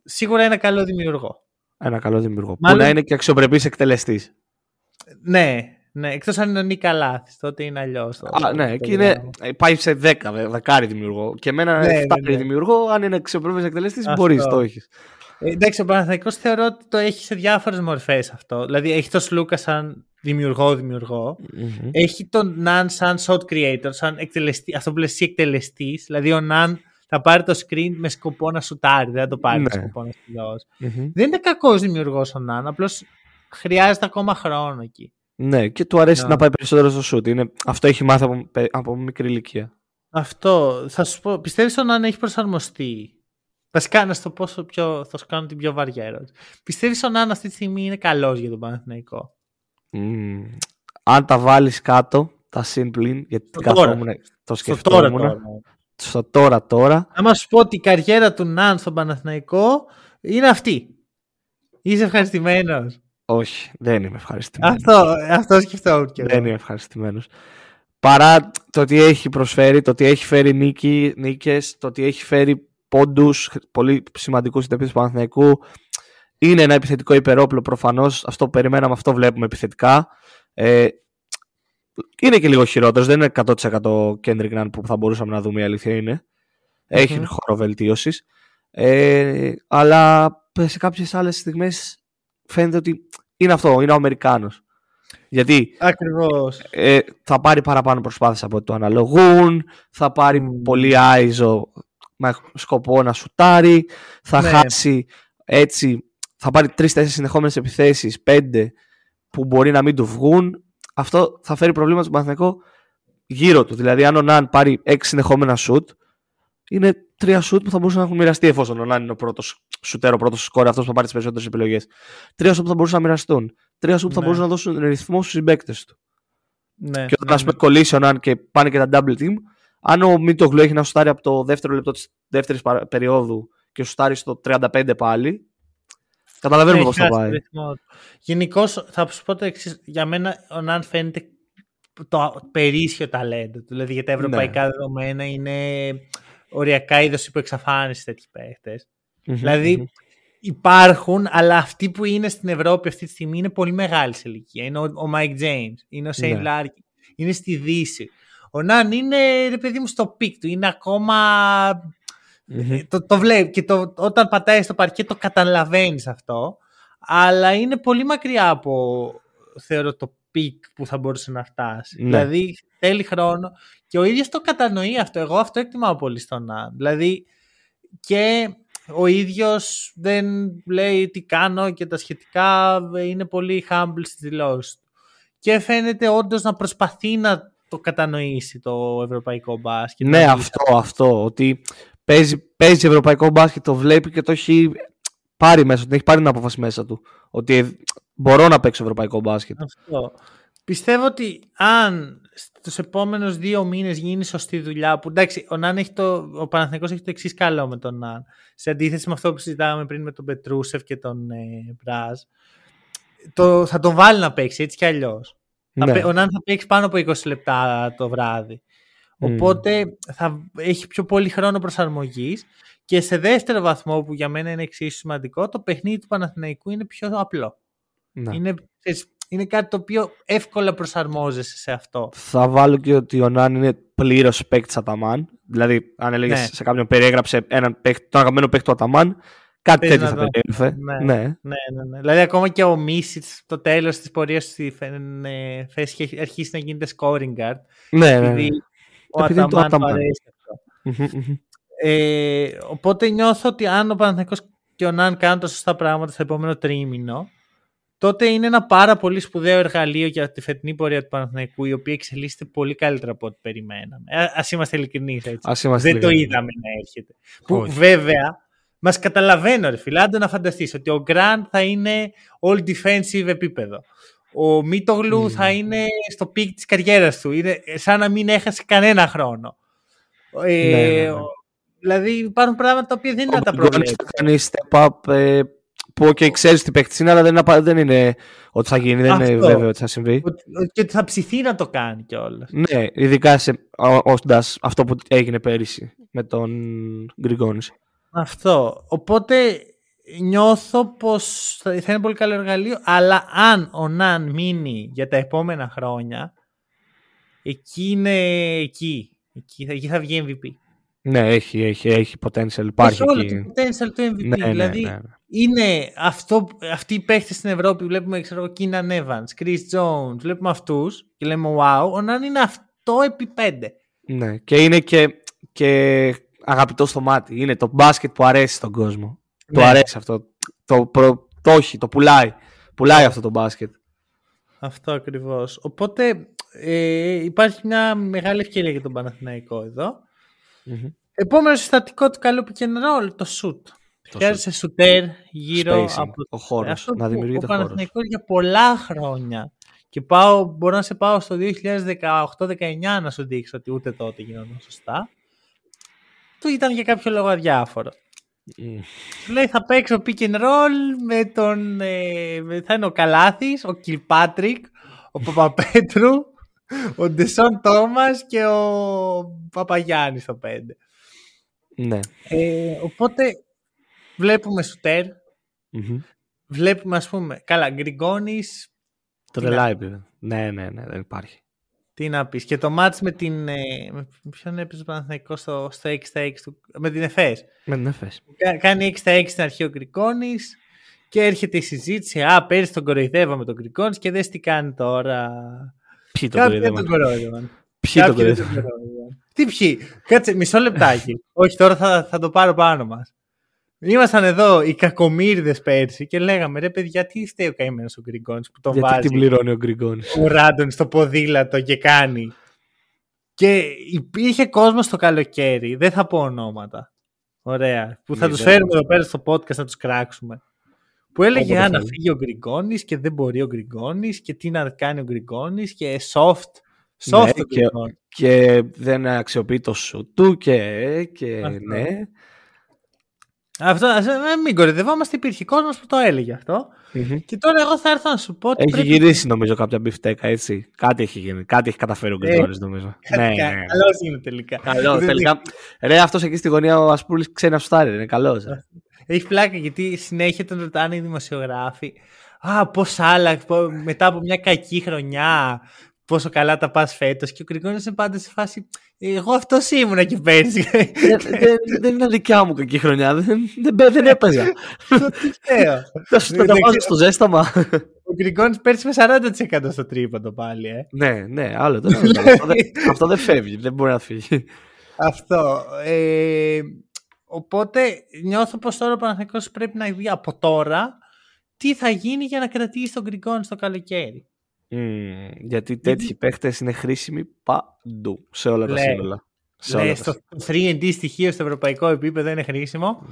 [SPEAKER 1] Σίγουρα ένα καλό δημιουργό.
[SPEAKER 2] Ένα καλό δημιουργό.
[SPEAKER 1] Μάλλον-
[SPEAKER 2] Που να είναι και αξιοπρεπής εκτελεστής.
[SPEAKER 1] Ναι, ναι, εκτός αν είναι ο Νίκα Λάθης, τότε είναι αλλιώς. το-
[SPEAKER 2] Α, ναι,
[SPEAKER 1] το
[SPEAKER 2] και είναι,
[SPEAKER 1] πράγμα.
[SPEAKER 2] ε, πάει σε 10, δε- δεκάρι δημιουργό. Και με ένα
[SPEAKER 1] Ναι, ναι,
[SPEAKER 2] εφτάρι
[SPEAKER 1] ναι.
[SPEAKER 2] δημιουργό, αν είναι αξιοπρεπής εκτελεστής,
[SPEAKER 1] Αυτό.
[SPEAKER 2] μπορείς, το έχεις.
[SPEAKER 1] Ε, εντάξει, ο Παναθηναϊκός θεωρώ ότι το έχει σε διάφορες μορφές αυτό. Δηλαδή έχει τον Σλούκα σαν δημιουργό-δημιουργό. Έχει τον Ναν σαν shot creator, σαν εκτελεστή, αυτό που λες εσύ εκτελεστής. Δηλαδή ο Ναν θα πάρει το screen με σκοπό να σουτάρει, δεν θα το πάρει με
[SPEAKER 2] Ναι.
[SPEAKER 1] σκοπό να σου δώσει. Δεν είναι κακός δημιουργός ο Ναν, απλώς χρειάζεται ακόμα χρόνο εκεί.
[SPEAKER 2] Ναι, και του αρέσει
[SPEAKER 1] Να.
[SPEAKER 2] να πάει περισσότερο στο σουτ. Είναι, αυτό έχει μάθει από, από μικρή ηλικία.
[SPEAKER 1] Αυτό, θα σου πω, πιστεύεις ο Ναν έχει προσαρμοστεί; Βασικά, να σου το πόσο πιο, θα σου κάνω την πιο βαριά ερώτηση. Πιστεύεις ο Ναν αυτή τη στιγμή είναι καλός για τον Παναθηναϊκό;
[SPEAKER 2] Μμμ. Αν τα βάλεις κάτω, τα συμπλήν, γιατί
[SPEAKER 1] Στο τώρα.
[SPEAKER 2] καθόμουν, το
[SPEAKER 1] Στο τώρα
[SPEAKER 2] σκεφτόμουν.
[SPEAKER 1] τώρα.
[SPEAKER 2] Στο τώρα τώρα.
[SPEAKER 1] Άμα σου πω ότι η καριέρα του Ναν στον Παναθηναϊκό είναι αυτή. Είσαι ευχαριστημένος;
[SPEAKER 2] Όχι, δεν είμαι ευχαριστημένος.
[SPEAKER 1] Αυτό, αυτό σκεφτόμουν και εγώ.
[SPEAKER 2] Δεν είμαι ευχαριστημένος. Παρά το ότι έχει προσφέρει, το ότι έχει φέρει νίκη, νίκες, το ότι έχει φέρει πόντους πολύ σημαντικούς στην επίθεση του Παναθηναϊκού. Είναι ένα επιθετικό υπερόπλο προφανώς, αυτό που περιμέναμε, αυτό βλέπουμε επιθετικά. Ε, είναι και λίγο χειρότερος, δεν είναι 100% Kendrick Nunn που θα μπορούσαμε να δούμε, η αλήθεια είναι. Έχει
[SPEAKER 1] Μμμ.
[SPEAKER 2] χώρο βελτίωσης. Ε, αλλά σε κάποιες άλλες στιγμές φαίνεται ότι είναι αυτό, είναι ο Αμερικάνος. Γιατί
[SPEAKER 1] Ακριβώς.
[SPEAKER 2] ε, θα πάρει παραπάνω προσπάθειες από ό,τι του αναλογούν, θα πάρει
[SPEAKER 1] Μμμ.
[SPEAKER 2] πολύ άιζο με σκοπό να σουτάρει, θα
[SPEAKER 1] Ναι.
[SPEAKER 2] χάσει έτσι, θα πάρει τρεις-τέσσερις συνεχόμενες επιθέσεις, πέντε που μπορεί να μην του βγουν. Αυτό θα φέρει προβλήματα στον Παναθηναϊκό γύρω του. Δηλαδή, αν ο Ναν πάρει έξι συνεχόμενα σουτ, είναι τρία σουτ που θα μπορούσαν να έχουν μοιραστεί εφόσον ο Ναν είναι ο πρώτος σουτέρ, ο πρώτος σκόρερ, αυτός που θα πάρει τις περισσότερες επιλογές. Τρία σουτ που θα μπορούσαν να μοιραστούν. Τρία σουτ που θα
[SPEAKER 1] Ναι.
[SPEAKER 2] μπορούσαν να δώσουν ρυθμό στους συμπαίκτες του.
[SPEAKER 1] Ναι,
[SPEAKER 2] Και όταν
[SPEAKER 1] ναι,
[SPEAKER 2] ας πούμε κολλήσει ο Ναν και πάνε και τα double team, αν ο Μίτογλου έχει να σουτάρει από το δεύτερο λεπτό της δεύτερης περίοδου και σουτάρει στο 35 πάλι, καταλαβαίνουμε
[SPEAKER 1] Ναι,
[SPEAKER 2] πώς θα
[SPEAKER 1] έχει χάσει
[SPEAKER 2] πάει.
[SPEAKER 1] το ρυθμό του. Γενικώς θα σου πω το εξής. Για μένα ο Ναν φαίνεται το περίσσιο ταλέντο του. Δηλαδή για τα ευρωπαϊκά
[SPEAKER 2] Ναι.
[SPEAKER 1] δεδομένα είναι οριακά είδος υπό εξαφάνιση τέτοιοι παίχτες.
[SPEAKER 2] Μμμ,
[SPEAKER 1] Δηλαδή
[SPEAKER 2] μμμ.
[SPEAKER 1] υπάρχουν, αλλά αυτοί που είναι στην Ευρώπη αυτή τη στιγμή είναι πολύ μεγάλοι σε ηλικία. Είναι ο, ο Mike James, είναι ο Σέιν
[SPEAKER 2] Ναι.
[SPEAKER 1] Λάρκιν, είναι στη Δύση. Ο Ναν είναι, ρε παιδί μου, στο peak του. Είναι ακόμα.
[SPEAKER 2] Μμμ.
[SPEAKER 1] Ε, Το, το βλέπει και το, όταν πατάει στο παρκέ το καταλαβαίνεις αυτό. Αλλά είναι πολύ μακριά από θεωρώ το peak που θα μπορούσε να φτάσει.
[SPEAKER 2] Ναι.
[SPEAKER 1] Δηλαδή θέλει χρόνο και ο ίδιος το κατανοεί αυτό. Εγώ αυτό εκτιμάω πολύ στον Ναν. Δηλαδή και ο ίδιος δεν λέει τι κάνω και τα σχετικά είναι πολύ humble στις δηλώσεις του. Και φαίνεται όντως να προσπαθεί να το κατανοήσει το ευρωπαϊκό μπάσκετ.
[SPEAKER 2] Ναι,
[SPEAKER 1] Να δει
[SPEAKER 2] αυτό, αυτό. Ότι παίζει, παίζει ευρωπαϊκό μπάσκετ, το βλέπει και το έχει πάρει μέσα, την έχει πάρει την απόφαση μέσα του. ότι μπορώ να παίξω ευρωπαϊκό μπάσκετ.
[SPEAKER 1] Αυτό. Πιστεύω ότι αν στους επόμενους δύο μήνες γίνει σωστή δουλειά, που εντάξει, ο, Ναν έχει το, ο Παναθηναϊκός έχει το εξής καλό με τον Ναν, σε αντίθεση με αυτό που συζητάγαμε πριν με τον Πετρούσεφ και τον ε, Μπράζ, το, θα τον βάλει να παίξει έτσι κι αλλιώς. Ναι. Ο Ναν θα παίξει πάνω από 20 λεπτά το βράδυ. Οπότε θα έχει πιο πολύ χρόνο προσαρμογής και σε δεύτερο βαθμό που για μένα είναι εξίσου σημαντικό, το παιχνίδι του Παναθηναϊκού είναι πιο απλό. Ναι. Είναι, είναι κάτι το οποίο εύκολα προσαρμόζεσαι σε αυτό.
[SPEAKER 2] Θα βάλω και ότι ο Νάν είναι πλήρως παίκτης Αταμάν. Δηλαδή, αν έλεγες ναι. σε κάποιον περιέγραψε έναν παίκτη, τον αγαπημένο παίκτη του Αταμάν, κάτι τέτοιο θα περιέγραφε.
[SPEAKER 1] Ναι. Ναι. ναι. Ναι, ναι, Δηλαδή, ακόμα και ο Μίσιτς στο τέλος της πορείας του θέση έχει αρχίσει να γίνεται scoring guard.
[SPEAKER 2] Ναι, ναι. Ναι.
[SPEAKER 1] Ο Αταμάν αρέσει αυτό. Ε, οπότε νιώθω ότι αν ο Παναθηναϊκός και ο Ναν κάνουν τα σωστά πράγματα στο επόμενο τρίμηνο, τότε είναι ένα πάρα πολύ σπουδαίο εργαλείο για τη φετινή πορεία του Παναθηναϊκού, η οποία εξελίσσεται πολύ καλύτερα από ό,τι περιμέναμε. Α είμαστε ειλικρινείς έτσι. Δεν το είδαμε να έρχεται. Που βέβαια μας καταλαβαίνω, ρε φίλε. Άντε να φανταστείς ότι ο Γκραντ θα είναι all defensive επίπεδο. Ο Μίτογλου mm. θα είναι στο peak της καριέρας του. Είναι σαν να μην έχασε κανένα χρόνο. Ε, ναι, ναι, ναι. Δηλαδή υπάρχουν πράγματα τα οποία δεν είναι να τα προβλέψει.
[SPEAKER 2] Θα κάνει step up ε, που και ξέρεις τι παίκτης είναι, αλλά δεν είναι, δεν είναι ότι θα γίνει, δεν είναι βέβαιο ότι θα συμβεί.
[SPEAKER 1] Και ότι θα ψηθεί να το κάνει κιόλας.
[SPEAKER 2] Ναι, ειδικά σε, όντας αυτό που έγινε πέρυσι με τον Γκριγκόνης.
[SPEAKER 1] Αυτό. Οπότε νιώθω πως θα είναι πολύ καλό εργαλείο, αλλά αν ο Ναν μείνει για τα επόμενα χρόνια, εκεί είναι εκεί. Εκεί θα, εκεί θα βγει MVP.
[SPEAKER 2] Ναι, έχει, έχει, έχει potential. Υπάρχει
[SPEAKER 1] έχει όλο το potential του MVP. Ναι, ναι, δηλαδή, ναι, ναι, είναι αυτό, αυτοί οι παίχτε στην Ευρώπη. Βλέπουμε, ξέρω εγώ, Keenan Evans, Chris Jones. Βλέπουμε αυτούς και λέμε wow. Ο Ναν είναι αυτό επί πέντε.
[SPEAKER 2] Ναι, και είναι και, και αγαπητό στο μάτι. Είναι το μπάσκετ που αρέσει στον κόσμο. Ναι. Το αρέσει αυτό. Το, προ, το όχι, το πουλάει. Πουλάει αυτό το μπάσκετ.
[SPEAKER 1] Αυτό ακριβώς. Οπότε ε, υπάρχει μια μεγάλη ευκαιρία για τον Παναθηναϊκό εδώ. Mm-hmm. Επόμενο συστατικό του καλού pick and roll, το shoot. Χρειάζεσαι σουτέρ γύρω από
[SPEAKER 2] ο χώρος. Να δημιουργείται
[SPEAKER 1] ο Παναθηναϊκός για πολλά χρόνια. Και πάω, μπορώ να σε πάω στο 2018-19 να σου δείξω ότι ούτε τότε γινόταν σωστά. Του ήταν για κάποιο λόγο αδιάφορο. Mm. λέει θα παίξω pick and roll με τον. Ε, θα είναι ο Καλάθης, ο Κιλπάτρικ, ο Παπαπέτρου ο Ντεσόν Τόμας και ο Παπαγιάννης στο 5.
[SPEAKER 2] Ναι.
[SPEAKER 1] Ε, οπότε βλέπουμε σουτέρ. Mm-hmm. Βλέπουμε, ας πούμε, καλά, Γκριγκόνης.
[SPEAKER 2] Το reliable. Ναι, ναι, ναι, δεν υπάρχει.
[SPEAKER 1] Τι να πεις. Και το μάτς με την. Ε, με ποιον έπαιζε ο Παναθηναϊκός στο, στο 6 6 του. Με την ΕΦΕΣ.
[SPEAKER 2] Με την ΕΦΕΣ.
[SPEAKER 1] κάνει 6 6 στην αρχή ο Γκριγκόνη. Και έρχεται η συζήτηση. Α, πέρυσι τον κοροϊδεύαμε τον Γκριγκόνη και δες τι κάνει τώρα.
[SPEAKER 2] Ποιοι τον κοροϊδεύαν.
[SPEAKER 1] Ποιοι τον κοροϊδεύαν. Τι ποιοι; Κάτσε μισό λεπτάκι. Όχι, τώρα θα, θα το πάρω πάνω μας. Ήμασταν εδώ οι κακομίρδε πέρσι και λέγαμε ρε παιδιά, τι είστε ο καημένος ο Γκριγκόνης που τον
[SPEAKER 2] Γιατί
[SPEAKER 1] βάζει.
[SPEAKER 2] Γιατί την πληρώνει ο Γκριγκόνης;
[SPEAKER 1] Ο Ράντον στο ποδήλατο και κάνει. Και υπήρχε κόσμο στο καλοκαίρι, δεν θα πω ονόματα. Ωραία. Που θα τους φέρουμε εδώ πέρα στο podcast να τους κράξουμε. Που έλεγε αν να φύγει ο Γκριγκόνης και δεν μπορεί ο Γκριγκόνης και τι να κάνει ο Γκριγκόνης και soft. Soft ναι,
[SPEAKER 2] και, και, δεν αξιοποιεί το σου του και, και ναι.
[SPEAKER 1] Αυτό, μην κορυδευόμαστε, υπήρχε κόσμος που το έλεγε αυτό. Mm-hmm. Και τώρα εγώ θα έρθω να σου πω.
[SPEAKER 2] Έχει πρέπει... γυρίσει νομίζω κάποια μπιφτέκα, έτσι. Κάτι έχει γίνει. Κάτι έχει καταφέρει ο Γκριγκόνη, ε, νομίζω.
[SPEAKER 1] ναι, ναι. Καλός είναι τελικά.
[SPEAKER 2] Καλό, τελικά. Ρε, αυτός εκεί στη γωνία ο Ασπούλη ξέρει να σου είναι καλός. Ε.
[SPEAKER 1] Έχει πλάκα γιατί συνέχεια τον ρωτάνε οι δημοσιογράφοι. Α, πώς άλλαξε μετά από μια κακή χρονιά. Πόσο καλά τα πας φέτος. Και ο Κρυκόνη είναι πάντα σε φάση. Εγώ αυτός ήμουνα και πέρσι.
[SPEAKER 2] Δεν είναι δικιά μου κακή χρονιά. Δεν έπαιζα. Θα σου τα βάζω στο ζέσταμα.
[SPEAKER 1] Ο Γκριγκόνη πέρσι με 40% στο τρίποντο πάλι. Ε.
[SPEAKER 2] Ναι, ναι, άλλο. Αυτό δεν φεύγει. Δεν μπορεί να φύγει.
[SPEAKER 1] Αυτό. Ε, Οπότε νιώθω πως τώρα ο Παναθηναϊκός πρέπει να δει από τώρα τι θα γίνει για να κρατήσει τον Γκριγκόνη στο καλοκαίρι.
[SPEAKER 2] Mm, γιατί τέτοιοι παίχτες είναι χρήσιμοι παντού, σε όλα τα σύνολα.
[SPEAKER 1] Ναι, στο 3D στοιχείο στο ευρωπαϊκό επίπεδο είναι χρήσιμο;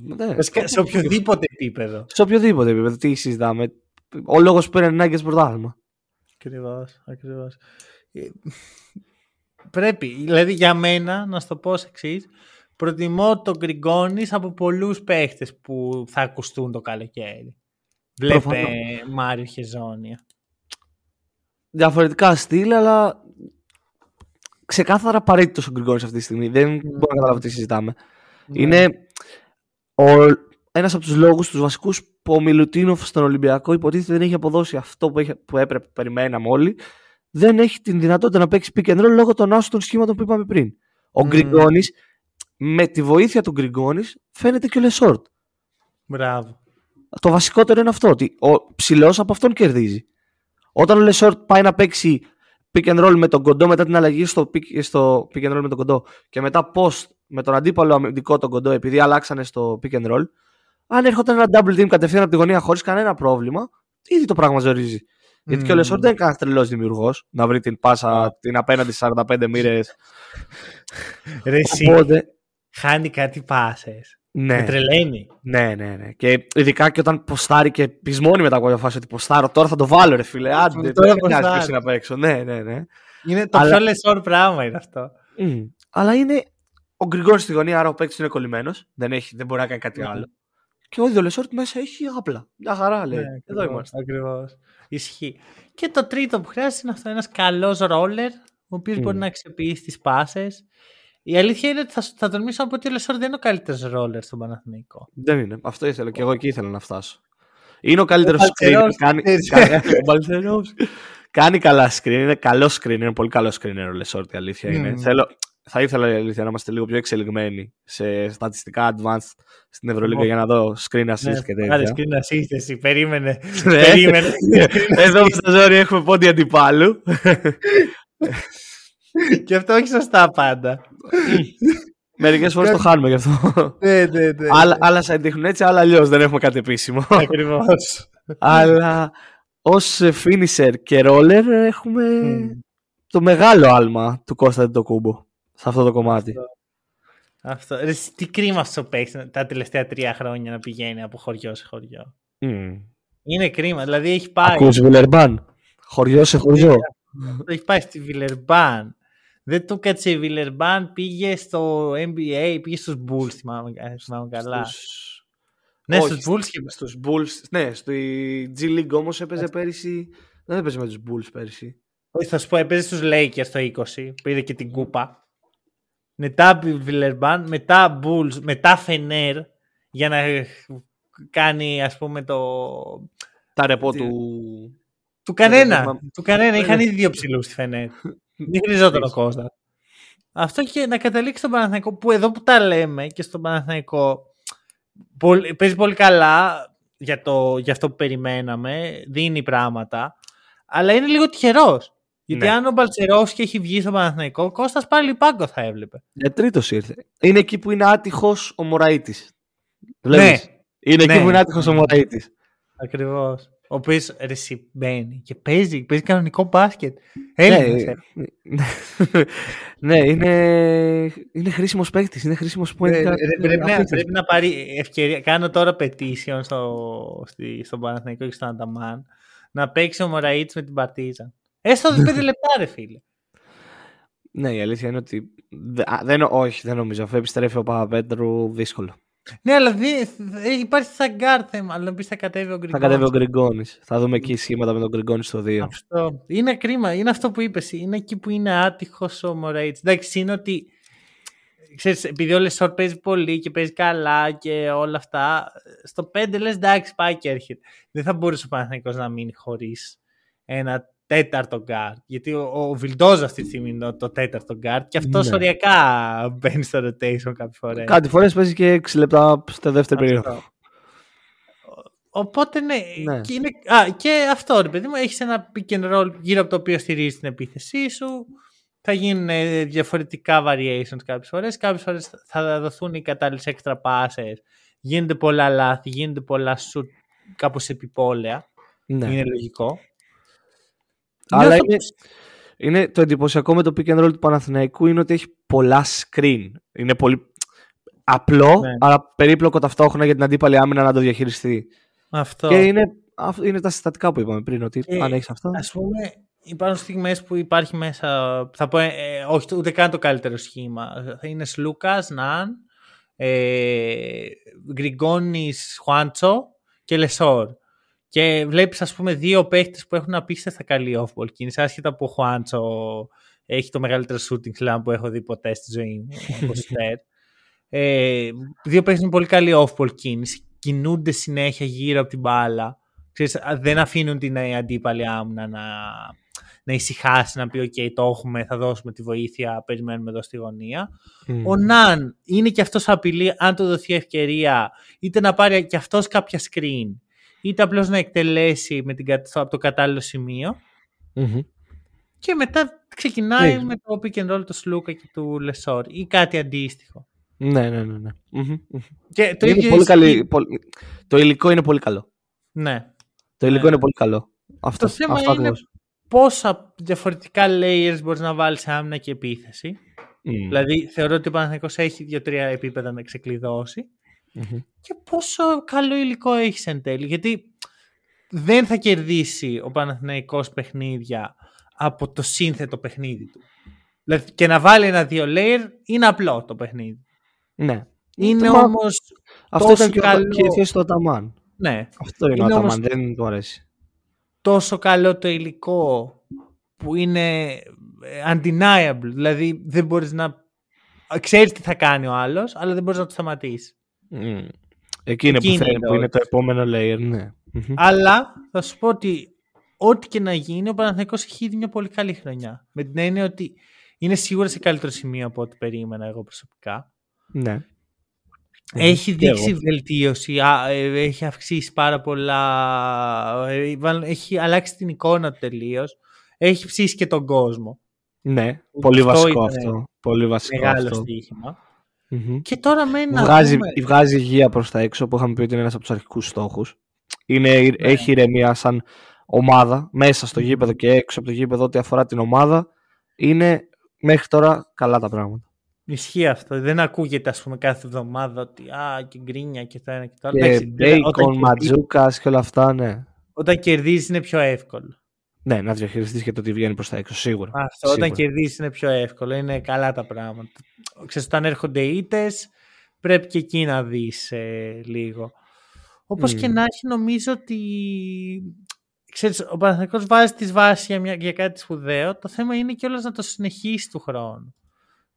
[SPEAKER 1] Ναι,
[SPEAKER 2] Ναι.
[SPEAKER 1] σε οποιοδήποτε επίπεδο.
[SPEAKER 2] Σε οποιοδήποτε επίπεδο. Τι συζητάμε. Ο λόγος που είναι ανάγκε πρωτάθλημα.
[SPEAKER 1] Ακριβώς. Ακριβώς. Ε, πρέπει. Δηλαδή για μένα, να σου το πω ως εξής, προτιμώ τον Γκριγκόνης από πολλούς παίχτες που θα ακουστούν το καλοκαίρι. Βλέπε Μάριο Χεζόνια.
[SPEAKER 2] Διαφορετικά στυλ, αλλά ξεκάθαρα απαραίτητος ο Γκριγκόνης αυτή τη στιγμή. Δεν mm. μπορώ να καταλάβω τι συζητάμε. Ναι. Είναι ο, ένας από τους λόγους, τους βασικούς που ο Μιλουτίνοφ στον Ολυμπιακό υποτίθεται δεν έχει αποδώσει αυτό που, έχει, που έπρεπε, περιμέναμε όλοι. Δεν έχει την δυνατότητα να παίξει pick and roll λόγω των άσων των σχήματων που είπαμε πριν. Ο mm. Γκριγκόνης, με τη βοήθεια του Γκριγκόνης, φαίνεται και ο Λεσόρτ.
[SPEAKER 1] Μπράβο.
[SPEAKER 2] Το βασικότερο είναι αυτό, ότι ο ψηλός από αυτόν κερδίζει. Όταν ο Λεσόρτ πάει να παίξει pick and roll με τον κοντό μετά την αλλαγή στο pick, στο pick and roll με τον κοντό και μετά post με τον αντίπαλο αμυντικό τον κοντό επειδή αλλάξανε στο pick and roll, αν έρχονταν ένα double team κατευθείαν από τη γωνία χωρίς κανένα πρόβλημα, ήδη το πράγμα ζορίζει. Mm. Γιατί και ο Λεσόρτ δεν είναι κανένας τρελός δημιουργός να βρει την πάσα mm. την απέναντι 45 μοίρες.
[SPEAKER 1] Ρε, Οπότε... Χάνει κάτι πάσες.
[SPEAKER 2] Ναι.
[SPEAKER 1] Με τρελαίνει.
[SPEAKER 2] Ναι, ναι, ναι. Και ειδικά και όταν ποστάρει και πεισμώνει μετά από φάση ότι ποστάρω, τώρα θα το βάλω, ρε φίλε. Άντε, τώρα δεν να παίξω. Ναι, ναι, ναι.
[SPEAKER 1] Είναι το Αλλά... πιο Λεσόρτ πράγμα είναι αυτό.
[SPEAKER 2] Mm. Αλλά είναι ο Γκριγκόνης στη γωνία, άρα ο παίκτης είναι κολλημένος. Δεν, δεν μπορεί να κάνει κάτι ναι. άλλο. Και ο ίδιος ο Λεσόρτ μέσα έχει άπλα. Μια χαρά λέει. Ναι, Εδώ είμαστε.
[SPEAKER 1] Ακριβώς. Ισχύει. Και το τρίτο που χρειάζεται είναι αυτό ένας καλός roller, ο οποίος mm. μπορεί να αξιοποιήσει τις πάσες. Η αλήθεια είναι ότι θα, θα τολμήσω να πω ότι ο Λεσόρτ δεν είναι ο καλύτερος roller στον Παναθηναϊκό.
[SPEAKER 2] Δεν είναι. Αυτό ήθελα και εγώ εκεί ήθελα να φτάσω. Είναι ο καλύτερος screen. Κάνει, κάνει καλά screen. Είναι καλό screen. Είναι πολύ καλό screen ο Λεσόρτ. Η αλήθεια είναι. Θέλω, θα ήθελα η αλήθεια να είμαστε λίγο πιο εξελιγμένοι σε στατιστικά advanced στην Ευρωλίγα για να δω screen assist ναι, και τέτοια.
[SPEAKER 1] Άρα screen assist εσύ, περίμενε. Ναι. περίμενε.
[SPEAKER 2] Εδώ στο ζόρι έχουμε πόντι αντιπάλου.
[SPEAKER 1] και αυτό όχι σωστά πάντα.
[SPEAKER 2] Μερικές φορές το χάνουμε γι' αυτό.
[SPEAKER 1] ναι, ναι, ναι.
[SPEAKER 2] Άλλα, άλλα σαν δείχνουν έτσι, άλλα αλλιώς δεν έχουμε κάτι επίσημο.
[SPEAKER 1] Ακριβώς.
[SPEAKER 2] Αλλά ως finisher και roller έχουμε το μεγάλο άλμα του Κώστα Τοκούμπο σε αυτό το κομμάτι.
[SPEAKER 1] Αυτό. Ρε, τι κρίμα αυτό παίξει τα τελευταία τρία χρόνια να πηγαίνει από χωριό σε χωριό.
[SPEAKER 2] Mm.
[SPEAKER 1] Είναι κρίμα. Δηλαδή έχει πάει.
[SPEAKER 2] Ακούς Βιλερμπάν; Χωριό σε χωριό.
[SPEAKER 1] έχει πάει στη Βιλερμπάν. Δεν το κάτσε η Βιλερμπάν. Πήγε στο NBA, πήγε στους Bulls. Θυμάμαι, θυμάμαι καλά. Στους... Ναι,
[SPEAKER 2] Όχι, στους Bulls. Και... Στους Bulls. Ναι, στο G League όμως έπαιζε πέρυσι. Δεν έπαιζε με τους Bulls πέρυσι.
[SPEAKER 1] Όχι, θα σου πω, έπαιζε στους Lakers το 20. Πήρε και την κούπα μετά Βιλερμπάν, μετά Bulls, μετά Φενέρ για να κάνει ας πούμε το...
[SPEAKER 2] Τα ρεπό του...
[SPEAKER 1] Του κανένα. Του κανένα. Είχαν ήδη δύο ψηλούς στη Φενέρ. Δεν χρειαζόταν ο Κώστα. Αυτό και να καταλήξει στον Παναθηναϊκό που εδώ που τα λέμε και στον Παναθηναϊκό παίζει πολύ καλά για, το, για αυτό που περιμέναμε, δίνει πράγματα, αλλά είναι λίγο τυχερός. Γιατί ναι. αν ο Μπαλτσερόφσκι έχει βγει στο Παναθηναϊκό, ο Κώστας πάλι πάγκο θα έβλεπε.
[SPEAKER 2] Για τρίτος ήρθε. Είναι εκεί που είναι άτυχος ο Μωραήτης. Ναι. Είναι ναι. εκεί που είναι άτυχος ο Μωραήτης.
[SPEAKER 1] Ακριβώς. Ο οποίος ρεσί μπαίνει και παίζει, παίζει κανονικό μπάσκετ. Έλληνας, ναι,
[SPEAKER 2] ναι, είναι, είναι χρήσιμος παίκτης. Είναι χρήσιμος που
[SPEAKER 1] ε, πρέπει, να, πρέπει να πάρει ευκαιρία. Κάνω τώρα petition στο, στον Παναθηναϊκό και στον Ανταμάν να παίξει ο Μωραήτης με την Παρτίζα. Έστω 5 λεπτά, ρε φίλε.
[SPEAKER 2] Ναι, η αλήθεια είναι ότι. δεν, όχι, δεν νομίζω. Αφού επιστρέφει ο Παπαπέτρου, δύσκολο.
[SPEAKER 1] Ναι, αλλά δι, υπάρχει σαν γκαρντ θέμα. Αλλά πεις θα κατέβει ο Γκριγκόνη.
[SPEAKER 2] Θα κατέβει ο Γκριγκόνης. Θα δούμε εκεί σχήματα με τον Γκριγκόνη στο 2.
[SPEAKER 1] Αυτό. Είναι κρίμα. Είναι αυτό που είπες. Είναι εκεί που είναι άτυχος ο Μωραΐτης. Εντάξει, είναι ότι. Ξέρεις, επειδή ο Λεσόρτ παίζει πολύ και παίζει καλά και όλα αυτά, στο 5 λες εντάξει πάει και έρχεται. Δεν θα μπορούσε ο Παναθηναϊκός να μείνει χωρίς ένα τέταρτο γκαρντ. Γιατί ο, ο Βιλντόζα αυτή τη στιγμή είναι το, τέταρτο γκαρντ και αυτός ναι. οριακά μπαίνει στο rotation κάποιες φορές.
[SPEAKER 2] Κάτι φορές παίζει και 6 λεπτά στη δεύτερη περίοδο.
[SPEAKER 1] Οπότε ναι, ναι. Και, είναι, α, και αυτό ρε παιδί μου, έχεις ένα pick and roll γύρω από το οποίο στηρίζεις την επίθεσή σου, θα γίνουν ε, διαφορετικά variations κάποιες φορές, κάποιες φορές θα δοθούν οι κατάλληλες extra passes, γίνονται πολλά λάθη, γίνονται πολλά shoot κάπως επιπόλαια, ναι. είναι λογικό.
[SPEAKER 2] Αλλά είναι, είναι, το εντυπωσιακό με το pick and roll του Παναθηναϊκού είναι ότι έχει πολλά screen. Είναι πολύ... απλό, ναι. αλλά περίπλοκο ταυτόχρονα για την αντίπαλη άμυνα να το διαχειριστεί.
[SPEAKER 1] Αυτό.
[SPEAKER 2] Και είναι, είναι τα συστατικά που είπαμε πριν, ότι
[SPEAKER 1] και,
[SPEAKER 2] αν έχεις αυτό.
[SPEAKER 1] Α πούμε, υπάρχουν στιγμές που υπάρχει μέσα. Θα πω, ε, όχι ούτε καν το καλύτερο σχήμα. Θα είναι Σλούκας, Ναν, ε, Γκριγκόνης, Χουάντσο και Λεσόρ. Και βλέπεις, ας πούμε, δύο παίχτες που έχουν απίστευτα καλή off-ball κίνηση, άσχετα που ο Χουάντσο έχει το μεγαλύτερο shooting slam που έχω δει ποτέ στη ζωή μου. ε, δύο παίχτες με πολύ καλή off-ball κίνηση. Κινούνται συνέχεια γύρω από την μπάλα. Ξέρεις, δεν αφήνουν την αντίπαλη άμυνα να, να ησυχάσει, να πει «ΟΚ, το έχουμε, θα δώσουμε τη βοήθεια, περιμένουμε εδώ στη γωνία». Ο Ναν είναι και αυτός απειλή, αν του δοθεί ευκαιρία, είτε να πάρει και αυτός κάποια screen, είτε απλώς να εκτελέσει με την, από το κατάλληλο Και μετά ξεκινάει με το pick and roll του Σλούκα και του Λεσόρ ή κάτι αντίστοιχο.
[SPEAKER 2] Ναι, ναι, ναι. ναι.
[SPEAKER 1] Και το,
[SPEAKER 2] είναι πολύ καλή, το υλικό είναι πολύ καλό.
[SPEAKER 1] Ναι.
[SPEAKER 2] Το υλικό ναι. είναι πολύ καλό. Αυτό,
[SPEAKER 1] το θέμα αυτό είναι πόσα διαφορετικά layers μπορείς να βάλεις σε άμυνα και επίθεση. Mm. Δηλαδή θεωρώ ότι ο Παναθηναϊκός έχει δύο-τρία επίπεδα να ξεκλειδώσει. Mm-hmm. Και πόσο καλό υλικό έχεις εν τέλει. Γιατί δεν θα κερδίσει ο Παναθηναϊκός παιχνίδια από το σύνθετο παιχνίδι του. Δηλαδή και να βάλει ένα δύο layer είναι απλό το παιχνίδι.
[SPEAKER 2] Ναι.
[SPEAKER 1] Είναι το όμως
[SPEAKER 2] Αυτό ήταν και, καλό... και η θέση του Αταμάν.
[SPEAKER 1] Ναι.
[SPEAKER 2] Αυτό είναι, είναι ο Αταμάν, δεν του αρέσει.
[SPEAKER 1] Τόσο καλό το υλικό που είναι ε, undeniable. Δηλαδή δεν μπορείς να... Ξέρεις τι θα κάνει ο άλλος, αλλά δεν μπορείς να το σταματήσεις.
[SPEAKER 2] Mm. Εκεί είναι, που, θέλει, που είναι το επόμενο layer, ναι.
[SPEAKER 1] Αλλά θα σου πω ότι ό,τι και να γίνει, ο Παναθηναϊκός έχει ήδη μια πολύ καλή χρονιά. Με την έννοια ότι είναι σίγουρα σε καλύτερο σημείο από ό,τι περίμενα εγώ προσωπικά.
[SPEAKER 2] Ναι.
[SPEAKER 1] Έχει δείξει εγώ. βελτίωση, ε, έχει αυξήσει πάρα πολλά, ε, έχει αλλάξει την εικόνα του τελείως. Έχει ψήσει και τον κόσμο.
[SPEAKER 2] Ναι, πολύ βασικό αυτό. Πολύ βασικό
[SPEAKER 1] μεγάλο
[SPEAKER 2] αυτό.
[SPEAKER 1] στοίχημα. Mm-hmm. Και τώρα μένει
[SPEAKER 2] βγάζει, πούμε... βγάζει υγεία προς τα έξω που είχαμε πει ότι είναι ένας από τους αρχικούς στόχους. Είναι, ναι. Έχει ηρεμία σαν ομάδα μέσα στο γήπεδο και έξω από το γήπεδο ό,τι αφορά την ομάδα. Είναι μέχρι τώρα καλά τα πράγματα.
[SPEAKER 1] Ισχύει αυτό. Δεν ακούγεται ας πούμε κάθε εβδομάδα ότι α, και γκρίνια και το ένα και το
[SPEAKER 2] άλλο. Και μπέικον, ματζούκας και όλα αυτά, ναι.
[SPEAKER 1] Όταν κερδίζεις είναι πιο εύκολο.
[SPEAKER 2] Ναι, να διαχειριστείς και το τι βγαίνει προς τα έξω, σίγουρα.
[SPEAKER 1] Αυτό, σίγουρα. όταν κερδίζεις είναι πιο εύκολο. Είναι καλά τα πράγματα. Ξέρεις, όταν έρχονται ήττες, πρέπει και εκεί να δεις ε, λίγο. Όπως mm. και να έχει, νομίζω ότι. Ξέρεις, ο Παναθηναϊκός βάζει τις βάσεις για, μια, για κάτι σπουδαίο. Το θέμα είναι και να το συνεχίσει του χρόνου.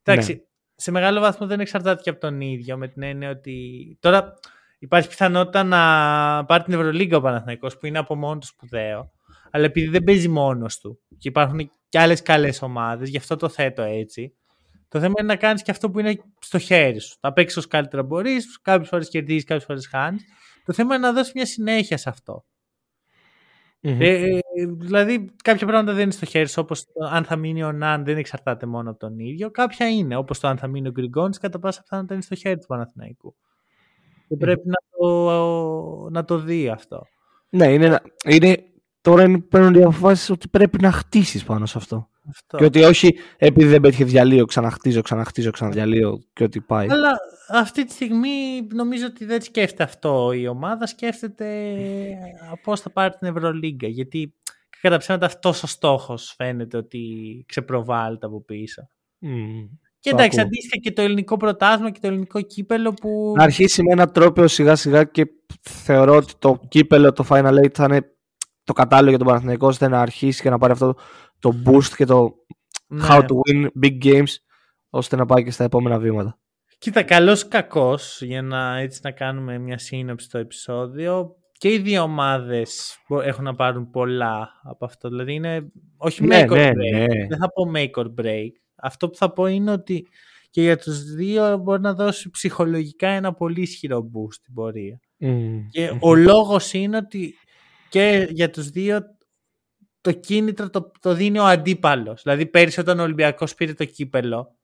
[SPEAKER 1] Εντάξει, ναι σε μεγάλο βαθμό δεν εξαρτάται και από τον ίδιο, με την έννοια ότι τώρα υπάρχει πιθανότητα να πάρει την Ευρωλίγκα ο Παναθηναϊκός που είναι από μόνο του σπουδαίο, αλλά επειδή δεν παίζει μόνος του και υπάρχουν και άλλες καλές ομάδες, γι' αυτό το θέτω έτσι, το θέμα είναι να κάνεις και αυτό που είναι στο χέρι σου. Να παίξεις όσο καλύτερα μπορείς, κάποιες φορές κερδίζεις, κάποιες φορές χάνεις. Το θέμα είναι να δώσεις μια συνέχεια σε αυτό. Mm-hmm. Ε, δηλαδή, κάποια πράγματα δεν είναι στο χέρι σου, όπως αν θα μείνει ο Ναν δεν εξαρτάται μόνο από τον ίδιο. Κάποια είναι, όπως το αν θα μείνει ο Γκριγκόνης, κατά πάσα πιθανότητα είναι στο χέρι του Παναθηναϊκού. Και πρέπει να, το, να το δει αυτό.
[SPEAKER 2] Ναι, είναι, είναι, τώρα παίρνουν οι αποφάσει ότι πρέπει να χτίσεις πάνω σε αυτό. αυτό. Και ότι όχι επειδή δεν πέτυχες διαλύω, ξαναχτίζω, ξαναχτίζω, ξαναδιαλύω και ότι πάει.
[SPEAKER 1] Αλλά αυτή τη στιγμή νομίζω ότι δεν σκέφτεται αυτό η ομάδα, σκέφτεται πώς θα πάρει την Ευρωλίγκα. Γιατί κατά ψέματα αυτός ο στόχος φαίνεται ότι ξεπροβάλλεται από πίσω. Mm, και εντάξει, αντίστοιχα και το ελληνικό πρωτάθλημα και το ελληνικό κύπελο που.
[SPEAKER 2] Να αρχίσει με ένα τρόπο σιγά σιγά και θεωρώ ότι το κύπελο, το Final Eight θα είναι το κατάλληλο για τον Παναθηναϊκό ώστε να αρχίσει και να πάρει αυτό το boost και το ναι. how to win big games ώστε να πάει και στα επόμενα βήματα.
[SPEAKER 1] Κοίτα, καλός κακός για να, έτσι, να κάνουμε μια σύνοψη στο επεισόδιο. Και οι δύο ομάδες έχουν να πάρουν πολλά από αυτό. Δηλαδή είναι όχι ναι, make or ναι, break. Ναι. Δεν θα πω make or break. Αυτό που θα πω είναι ότι και για τους δύο μπορεί να δώσει ψυχολογικά ένα πολύ ισχυρό boost στην πορεία. Mm. Και ο λόγος είναι ότι και για τους δύο το κίνητρο το, το δίνει ο αντίπαλος. Δηλαδή πέρυσι όταν ο Ολυμπιακός πήρε το κύπελο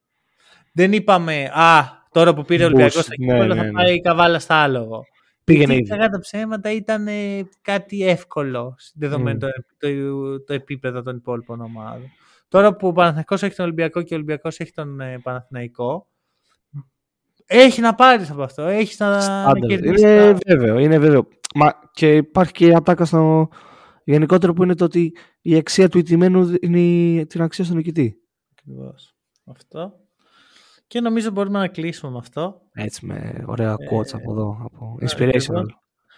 [SPEAKER 1] δεν είπαμε «Α, Τώρα που πήρε ο Ολυμπιακός στα ναι, κύπελο, ναι, θα ναι. πάει η καβάλα στα άλογο. Πήγαινε ήδη. τα ψέματα ήταν ε, κάτι εύκολο δεδομένο mm. το, το, το, επίπεδο των υπόλοιπων ομάδων. Τώρα που ο Παναθηναϊκός έχει τον Ολυμπιακό και ο Ολυμπιακός έχει τον ε, Παναθηναϊκό, έχει να πάρεις από αυτό. Έχεις να, να
[SPEAKER 2] κερδίσεις. Είναι βέβαιο, είναι βέβαιο. Μα και υπάρχει και η ατάκα στο γενικότερο που είναι το ότι η αξία του ηττημένου είναι την αξία στον νικητή.
[SPEAKER 1] Ακριβώς. Αυτό. Και νομίζω μπορούμε να κλείσουμε με αυτό.
[SPEAKER 2] Έτσι, με ωραία quotes ε, από εδώ. Από inspirational.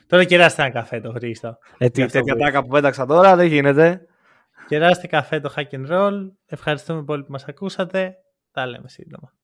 [SPEAKER 1] Τώρα κεράστε ένα καφέ το Χρήστο.
[SPEAKER 2] Ε, τι, τέτοια τάκα που πέταξα τώρα δεν γίνεται.
[SPEAKER 1] Κεράστε καφέ το hack and roll. Ευχαριστούμε πολύ που μας ακούσατε. Τα λέμε σύντομα.